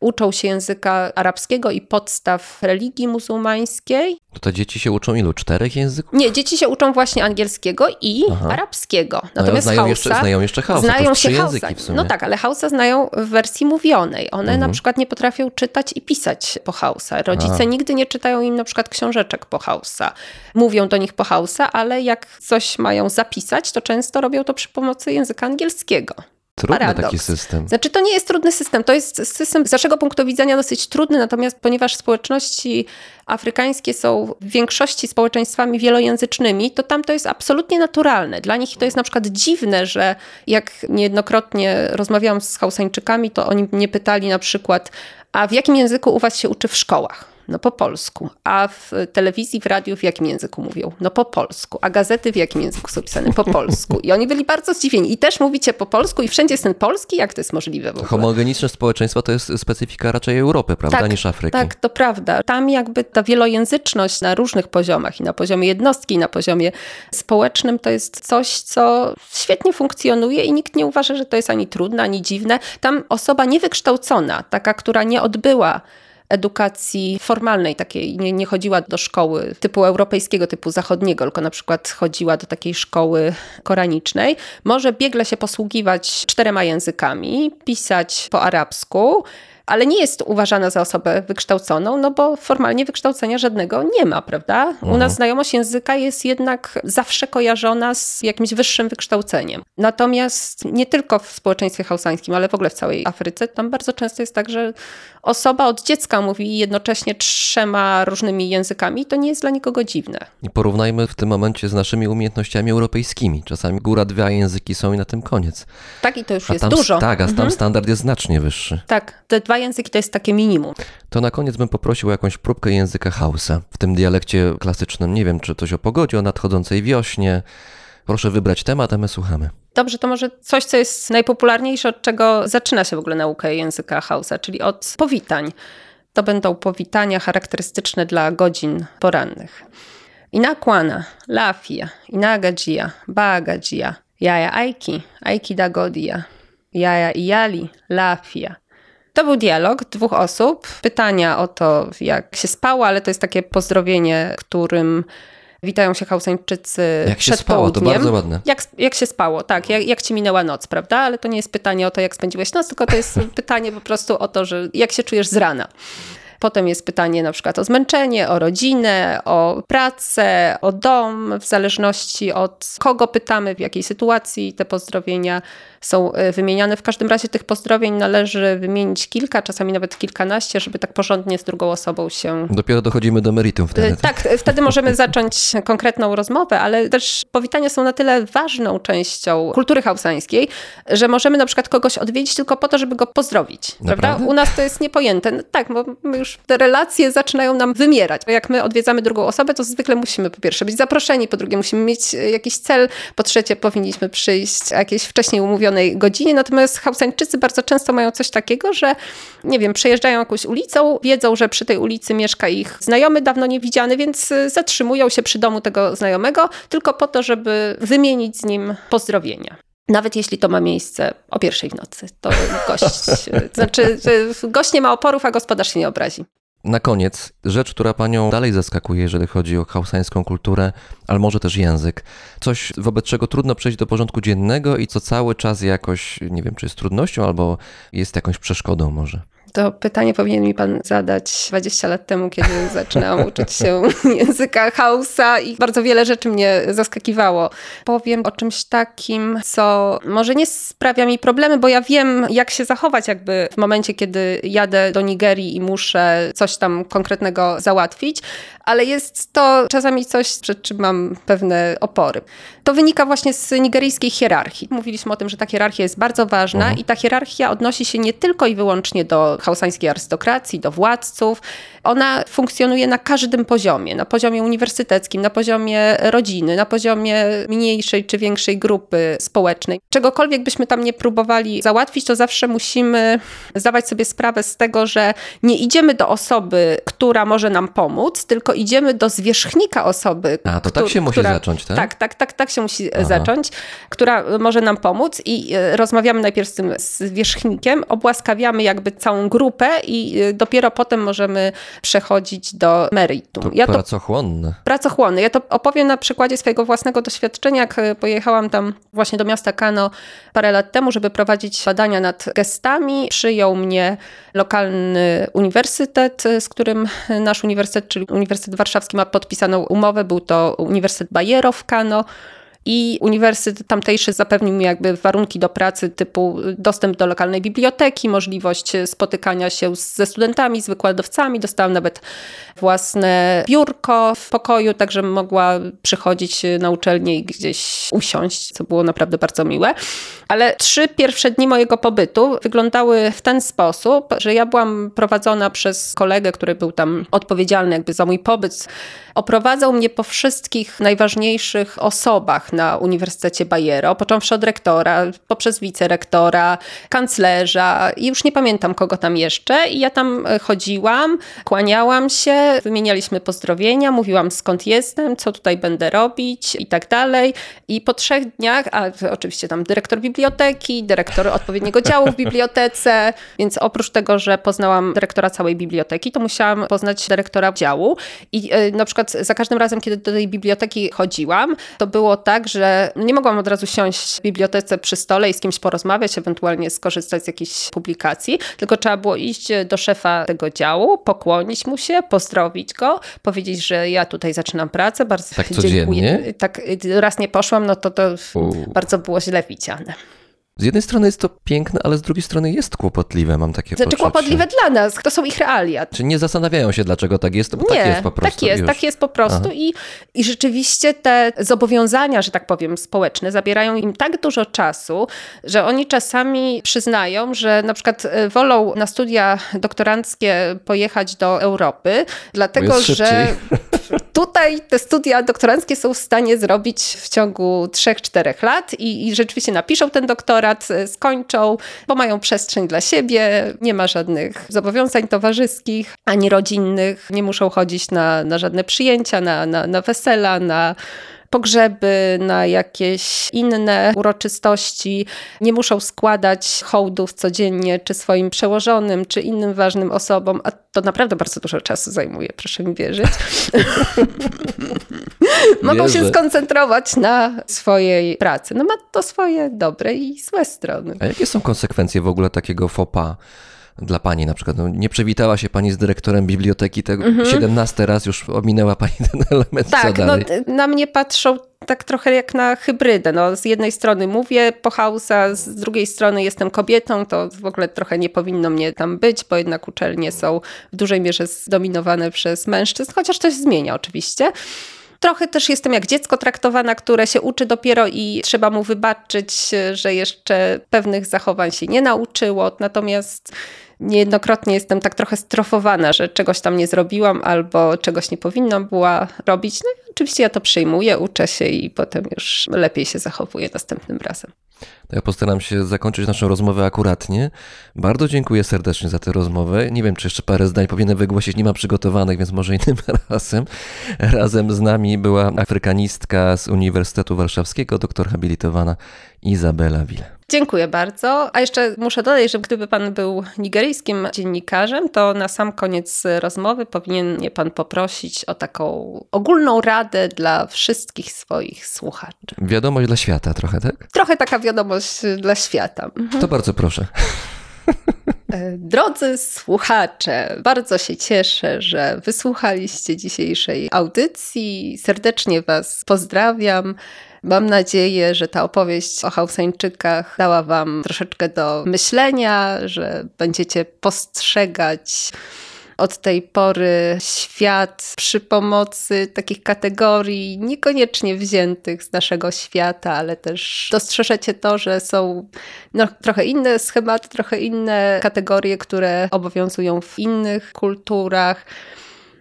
uczą się języka arabskiego i podstaw religii muzułmańskiej. To te dzieci się uczą ilu? Czterech języków? Nie, dzieci się uczą właśnie angielskiego i Aha. arabskiego. No, Natomiast znają, Hausa, jeszcze, znają jeszcze Hausa, znają się języki Hausa. No tak, ale Hausa znają w wersji mówionej. One Mhm. na przykład nie potrafią czytać i pisać po Hausa. Rodzice nigdy nie czytają im na przykład książeczek po Hausa. Mówią do nich po Hausa, ale jak coś mają zapisać, to często robią to przy pomocy języka angielskiego. Trudny paradoks. taki system. Znaczy, to nie jest trudny system. To jest system z naszego punktu widzenia dosyć trudny, natomiast ponieważ społeczności afrykańskie są w większości społeczeństwami wielojęzycznymi, to tam to jest absolutnie naturalne. Dla nich to jest na przykład dziwne, że jak niejednokrotnie rozmawiałam z Hausańczykami, to oni mnie pytali na przykład, a w jakim języku u was się uczy w szkołach? No po polsku. A w telewizji, w radiu w jakim języku mówią? No po polsku. A gazety w jakim języku są pisane? Po polsku. I oni byli bardzo zdziwieni. I też mówicie po polsku i wszędzie jest ten polski? Jak to jest możliwe w ogóle? Homogeniczne społeczeństwo to jest specyfika raczej Europy, prawda, niż Afryki. Tak, to prawda. Tam jakby ta wielojęzyczność na różnych poziomach i na poziomie jednostki, i na poziomie społecznym to jest coś, co świetnie funkcjonuje i nikt nie uważa, że to jest ani trudne, ani dziwne. Tam osoba niewykształcona, taka, która nie odbyła edukacji formalnej, takiej nie, nie chodziła do szkoły typu europejskiego, typu zachodniego, tylko na przykład chodziła do takiej szkoły koranicznej, może biegle się posługiwać czterema językami, pisać po arabsku, ale nie jest uważana za osobę wykształconą, no bo formalnie wykształcenia żadnego nie ma, prawda? U nas znajomość języka jest jednak zawsze kojarzona z jakimś wyższym wykształceniem. Natomiast nie tylko w społeczeństwie hausańskim, ale w ogóle w całej Afryce, tam bardzo często jest tak, że osoba od dziecka mówi jednocześnie trzema różnymi językami i to nie jest dla nikogo dziwne. I porównajmy w tym momencie z naszymi umiejętniami europejskimi. Czasami góra dwa języki są i na tym koniec. Tak, i to już A jest tam, dużo. Tak, a tam Mhm. standard jest znacznie wyższy. Tak, te dwa języki to jest takie minimum. To na koniec bym poprosił o jakąś próbkę języka Hausa. W tym dialekcie klasycznym, nie wiem, czy coś o pogodzie, o nadchodzącej wiośnie. Proszę wybrać temat, a my słuchamy. Dobrze, to może coś, co jest najpopularniejsze, od czego zaczyna się w ogóle nauka języka Hausa, czyli od powitań. To będą powitania charakterystyczne dla godzin porannych. Inakwana, lafia, inagadzia, bagadzia, jaja aiki, aiki da godia, jaja ijali, lafia. To był dialog dwóch osób. Pytania o to, jak się spało, ale to jest takie pozdrowienie, którym witają się Hausańczycy Jak się przed spało, to południem. bardzo ładne. Jak, jak się spało, tak, jak, jak ci minęła noc, prawda? Ale to nie jest pytanie o to, jak spędziłeś noc, tylko to jest pytanie po prostu o to, że jak się czujesz z rana. Potem jest pytanie na przykład o zmęczenie, o rodzinę, o pracę, o dom, w zależności od kogo pytamy, w jakiej sytuacji te pozdrowienia są y, wymieniane. W każdym razie tych pozdrowień należy wymienić kilka, czasami nawet kilkanaście, żeby tak porządnie z drugą osobą się Dopiero dochodzimy do meritum wtedy. Y, Tak, y, wtedy możemy zacząć konkretną rozmowę, ale też powitania są na tyle ważną częścią kultury hausańskiej, że możemy na przykład kogoś odwiedzić tylko po to, żeby go pozdrowić. Prawda? U nas to jest niepojęte. No, tak, bo już te relacje zaczynają nam wymierać. Jak my odwiedzamy drugą osobę, to zwykle musimy po pierwsze być zaproszeni, po drugie musimy mieć jakiś cel, po trzecie powinniśmy przyjść o jakiejś wcześniej umówionej godzinie. Natomiast Hausańczycy bardzo często mają coś takiego, że nie wiem, przejeżdżają jakąś ulicą, wiedzą, że przy tej ulicy mieszka ich znajomy, dawno niewidziany, więc y, zatrzymują się przy domu tego znajomego tylko po to, żeby wymienić z nim pozdrowienia. Nawet jeśli to ma miejsce o pierwszej w nocy, to gość, znaczy gość nie ma oporów, a gospodarz się nie obrazi. Na koniec, rzecz, która panią dalej zaskakuje, jeżeli chodzi o hausańską kulturę, ale może też język. Coś, wobec czego trudno przejść do porządku dziennego i co cały czas jakoś, nie wiem, czy jest trudnością, albo jest jakąś przeszkodą może. To pytanie powinien mi pan zadać 20 lat temu, kiedy zaczynałam uczyć się języka Hausa i bardzo wiele rzeczy mnie zaskakiwało. Powiem o czymś takim, co może nie sprawia mi problemy, bo ja wiem, jak się zachować jakby w momencie, kiedy jadę do Nigerii i muszę coś tam konkretnego załatwić, ale jest to czasami coś, przed czym mam pewne opory. To wynika właśnie z nigeryjskiej hierarchii. Mówiliśmy o tym, że ta hierarchia jest bardzo ważna Mhm. i ta hierarchia odnosi się nie tylko i wyłącznie do hausańskiej arystokracji, do władców. Ona funkcjonuje na każdym poziomie. Na poziomie uniwersyteckim, na poziomie rodziny, na poziomie mniejszej czy większej grupy społecznej. Czegokolwiek byśmy tam nie próbowali załatwić, to zawsze musimy zdawać sobie sprawę z tego, że nie idziemy do osoby, która może nam pomóc, tylko idziemy do zwierzchnika osoby. A, to tak się musi która- zacząć, tak? Tak, tak, tak, tak się musi Aha. zacząć, która może nam pomóc i e, rozmawiamy najpierw z tym zwierzchnikiem, obłaskawiamy jakby całą grupę i e, dopiero potem możemy przechodzić do meritum. To Ja to pracochłonne. Ja to opowiem na przykładzie swojego własnego doświadczenia, jak e, pojechałam tam właśnie do miasta Kano parę lat temu, żeby prowadzić badania nad gestami. Przyjął mnie lokalny uniwersytet, e, z którym nasz uniwersytet, czyli Uniwersytet Warszawski ma podpisaną umowę. Był to Uniwersytet Bayero w Kano. I uniwersytet tamtejszy zapewnił mi jakby warunki do pracy typu dostęp do lokalnej biblioteki, możliwość spotykania się ze studentami, z wykładowcami. Dostałam nawet własne biurko w pokoju, tak żebym mogła przychodzić na uczelnię i gdzieś usiąść, co było naprawdę bardzo miłe. Ale trzy pierwsze dni mojego pobytu wyglądały w ten sposób, że ja byłam prowadzona przez kolegę, który był tam odpowiedzialny jakby za mój pobyt. Oprowadzał mnie po wszystkich najważniejszych osobach na Uniwersytecie Bayero, począwszy od rektora, poprzez wicerektora, kanclerza i już nie pamiętam kogo tam jeszcze. I ja tam e, chodziłam, kłaniałam się, wymienialiśmy pozdrowienia, mówiłam skąd jestem, co tutaj będę robić i tak dalej. I po trzech dniach, a oczywiście tam dyrektor biblioteki, dyrektor odpowiedniego działu w bibliotece, więc oprócz tego, że poznałam dyrektora całej biblioteki, to musiałam poznać dyrektora działu. I e, na przykład za każdym razem, kiedy do tej biblioteki chodziłam, to było tak, że nie mogłam od razu siąść w bibliotece przy stole i z kimś porozmawiać, ewentualnie skorzystać z jakiejś publikacji, tylko trzeba było iść do szefa tego działu, pokłonić mu się, pozdrowić go, powiedzieć, że ja tutaj zaczynam pracę, bardzo Tak dziękuję. codziennie? Tak, raz nie poszłam, no to to U. bardzo było źle widziane. Z jednej strony jest to piękne, ale z drugiej strony jest kłopotliwe, mam takie Znaczy poczucie. kłopotliwe dla nas, to są ich realia. Czy nie zastanawiają się, dlaczego tak jest? Bo Nie, tak jest po prostu. tak jest, tak jest po prostu. I, i rzeczywiście te zobowiązania, że tak powiem, społeczne zabierają im tak dużo czasu, że oni czasami przyznają, że na przykład e, wolą na studia doktoranckie pojechać do Europy, dlatego że szybciej. tutaj te studia doktoranckie są w stanie zrobić w ciągu 3-4 lat i, i rzeczywiście napiszą ten doktorat, e, skończą, bo mają przestrzeń dla siebie, nie ma żadnych zobowiązań towarzyskich ani rodzinnych, nie muszą chodzić na, na żadne przyjęcia, na, na, na wesela, na pogrzeby, na jakieś inne uroczystości. Nie muszą składać hołdów codziennie, czy swoim przełożonym, czy innym ważnym osobom, a to naprawdę bardzo dużo czasu zajmuje, proszę mi wierzyć. Mogą się skoncentrować na swojej pracy. No ma to swoje dobre i złe strony. A jakie są konsekwencje w ogóle takiego fopa dla pani na przykład? No, nie przywitała się pani z dyrektorem biblioteki, tego 17 raz już ominęła pani ten element, Mhm. Tak, no, na mnie patrzą tak trochę jak na hybrydę. No, z jednej strony mówię po hausa, z drugiej strony jestem kobietą, to w ogóle trochę nie powinno mnie tam być, bo jednak uczelnie są w dużej mierze zdominowane przez mężczyzn, chociaż to się zmienia oczywiście. Trochę też jestem jak dziecko traktowana, które się uczy dopiero i trzeba mu wybaczyć, że jeszcze pewnych zachowań się nie nauczyło. Natomiast niejednokrotnie jestem tak trochę strofowana, że czegoś tam nie zrobiłam albo czegoś nie powinnam była robić. No i oczywiście ja to przyjmuję, uczę się i potem już lepiej się zachowuję następnym razem. To ja postaram się zakończyć naszą rozmowę akuratnie. Bardzo dziękuję serdecznie za tę rozmowę. Nie wiem, czy jeszcze parę zdań powinienem wygłosić, nie mam przygotowanych, więc może innym razem. Razem z nami była afrykanistka z Uniwersytetu Warszawskiego, doktor habilitowana Izabela Wille. Dziękuję bardzo. A jeszcze muszę dodać, że gdyby pan był nigeryjskim dziennikarzem, to na sam koniec rozmowy powinien mnie pan poprosić o taką ogólną radę dla wszystkich swoich słuchaczy. Wiadomość dla świata trochę, tak? Trochę taka wiadomość dla świata. Mhm. To bardzo proszę. E, drodzy słuchacze, bardzo się cieszę, że wysłuchaliście dzisiejszej audycji. Serdecznie Was pozdrawiam. Mam nadzieję, że ta opowieść o Hausańczykach dała Wam troszeczkę do myślenia, że będziecie postrzegać od tej pory świat przy pomocy takich kategorii niekoniecznie wziętych z naszego świata, ale też dostrzeżecie to, że są no, trochę inne schematy, trochę inne kategorie, które obowiązują w innych kulturach.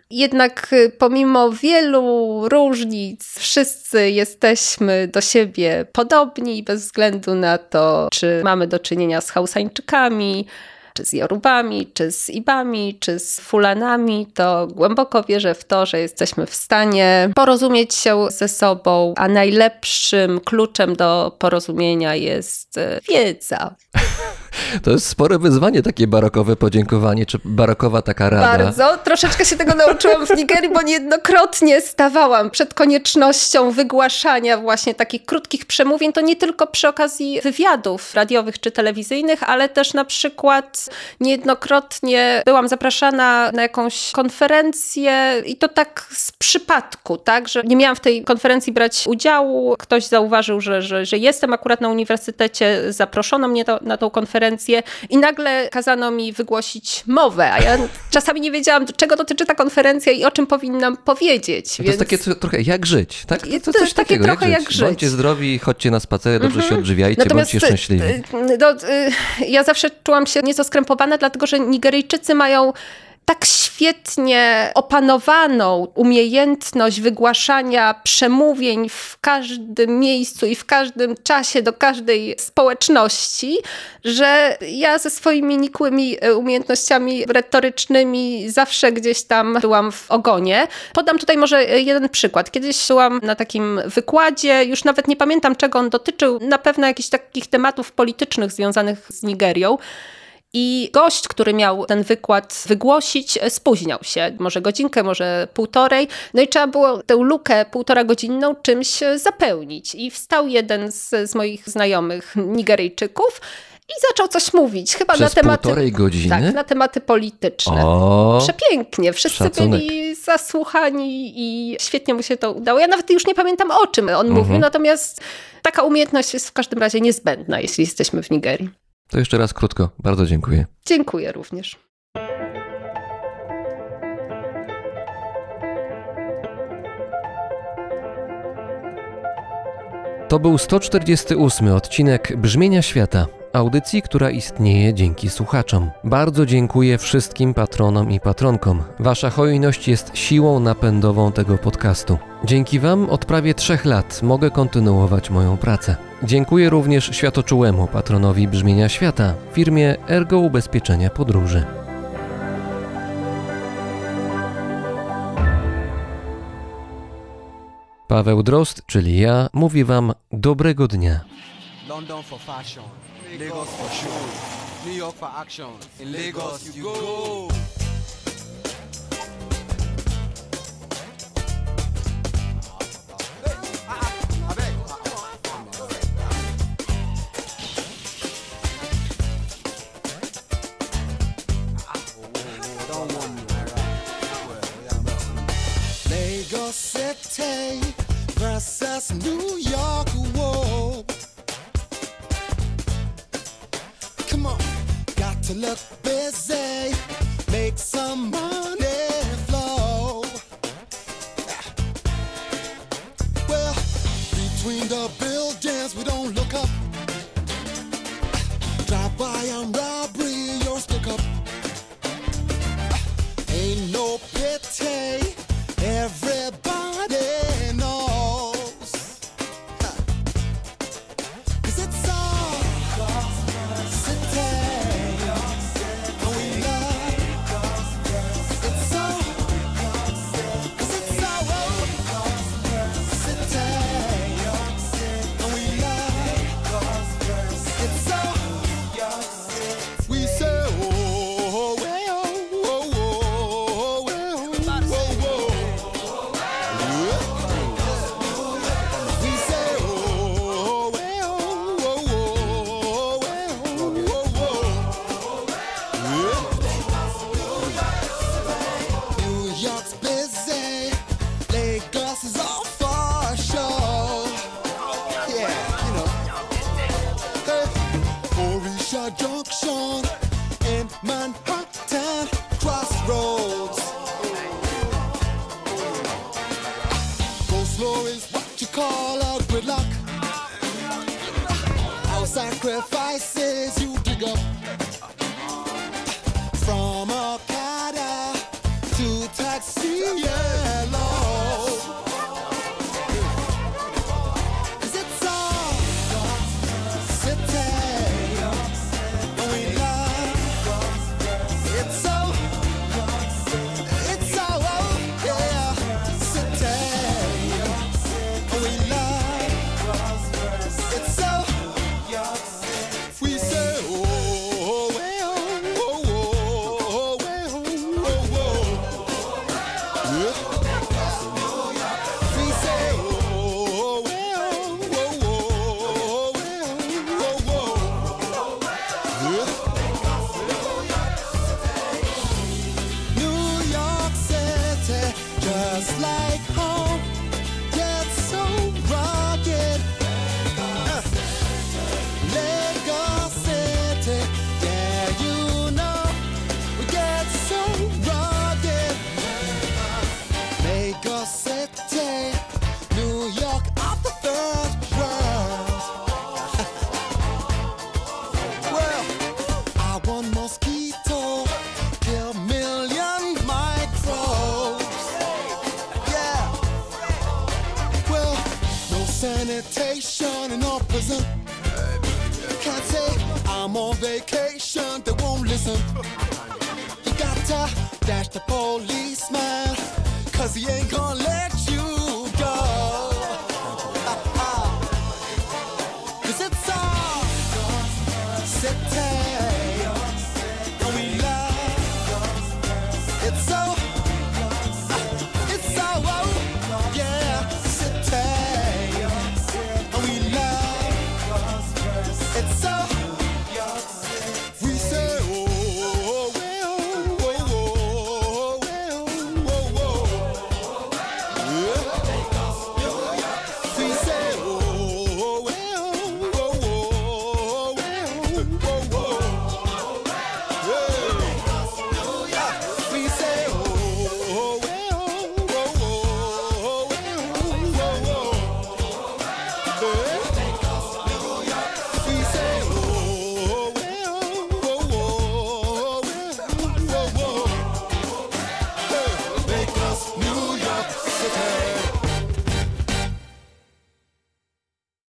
Jednak y, pomimo wielu różnic, wszyscy jesteśmy do siebie podobni, bez względu na to, czy mamy do czynienia z Hausańczykami, czy z Jorubami, czy z Ibami, czy z Fulanami, to głęboko wierzę w to, że jesteśmy w stanie porozumieć się ze sobą, a najlepszym kluczem do porozumienia jest y, wiedza. To jest spore wyzwanie, takie barokowe podziękowanie, czy barokowa taka rada. Bardzo. Troszeczkę się tego nauczyłam w Nigerii, bo niejednokrotnie stawałam przed koniecznością wygłaszania właśnie takich krótkich przemówień. To nie tylko przy okazji wywiadów radiowych czy telewizyjnych, ale też na przykład niejednokrotnie byłam zapraszana na jakąś konferencję i to tak z przypadku, tak, że nie miałam w tej konferencji brać udziału. Ktoś zauważył, że, że, że jestem akurat na uniwersytecie, zaproszono mnie to, na tą konferencję konferencję i nagle kazano mi wygłosić mowę, a ja czasami nie wiedziałam, czego dotyczy ta konferencja i o czym powinnam powiedzieć. To więc... jest takie trochę jak żyć, tak? To, to, to coś takie takiego, trochę jak żyć. jak żyć. Bądźcie zdrowi, chodźcie na spacery, dobrze się mhm. odżywiajcie, Natomiast, bądźcie szczęśliwi. Y, no, y, ja zawsze czułam się nieco skrępowana, dlatego że Nigeryjczycy mają tak świetnie opanowaną umiejętność wygłaszania przemówień w każdym miejscu i w każdym czasie do każdej społeczności, że ja ze swoimi nikłymi e, umiejętnościami retorycznymi zawsze gdzieś tam byłam w ogonie. Podam tutaj może jeden przykład. Kiedyś byłam na takim wykładzie, już nawet nie pamiętam czego on dotyczył, na pewno jakichś takich tematów politycznych związanych z Nigerią. I gość, który miał ten wykład wygłosić, spóźniał się, może godzinkę, może półtorej. No i trzeba było tę lukę półtora godzinną czymś zapełnić. I wstał jeden z, z moich znajomych Nigeryjczyków i zaczął coś mówić, chyba Przez na tematy. Półtorej godziny? Tak, na tematy polityczne. O, Przepięknie. Wszyscy szacunek. byli zasłuchani i świetnie mu się to udało. Ja nawet już nie pamiętam o czym on mhm. mówił, natomiast taka umiejętność jest w każdym razie niezbędna, jeśli jesteśmy w Nigerii. To jeszcze raz krótko. Bardzo dziękuję. Dziękuję również. To był 148 odcinek Brzmienia Świata, audycji, która istnieje dzięki słuchaczom. Bardzo dziękuję wszystkim patronom i patronkom. Wasza hojność jest siłą napędową tego podcastu. Dzięki Wam od prawie trzech lat mogę kontynuować moją pracę. Dziękuję również światoczułemu patronowi Brzmienia Świata, firmie Ergo Ubezpieczenia Podróży. Paweł Drost, czyli ja, mówi Wam dobrego dnia. London for fashion, Lagos for show, New York for action, in Lagos you go. Lagos city versus New look busy, make some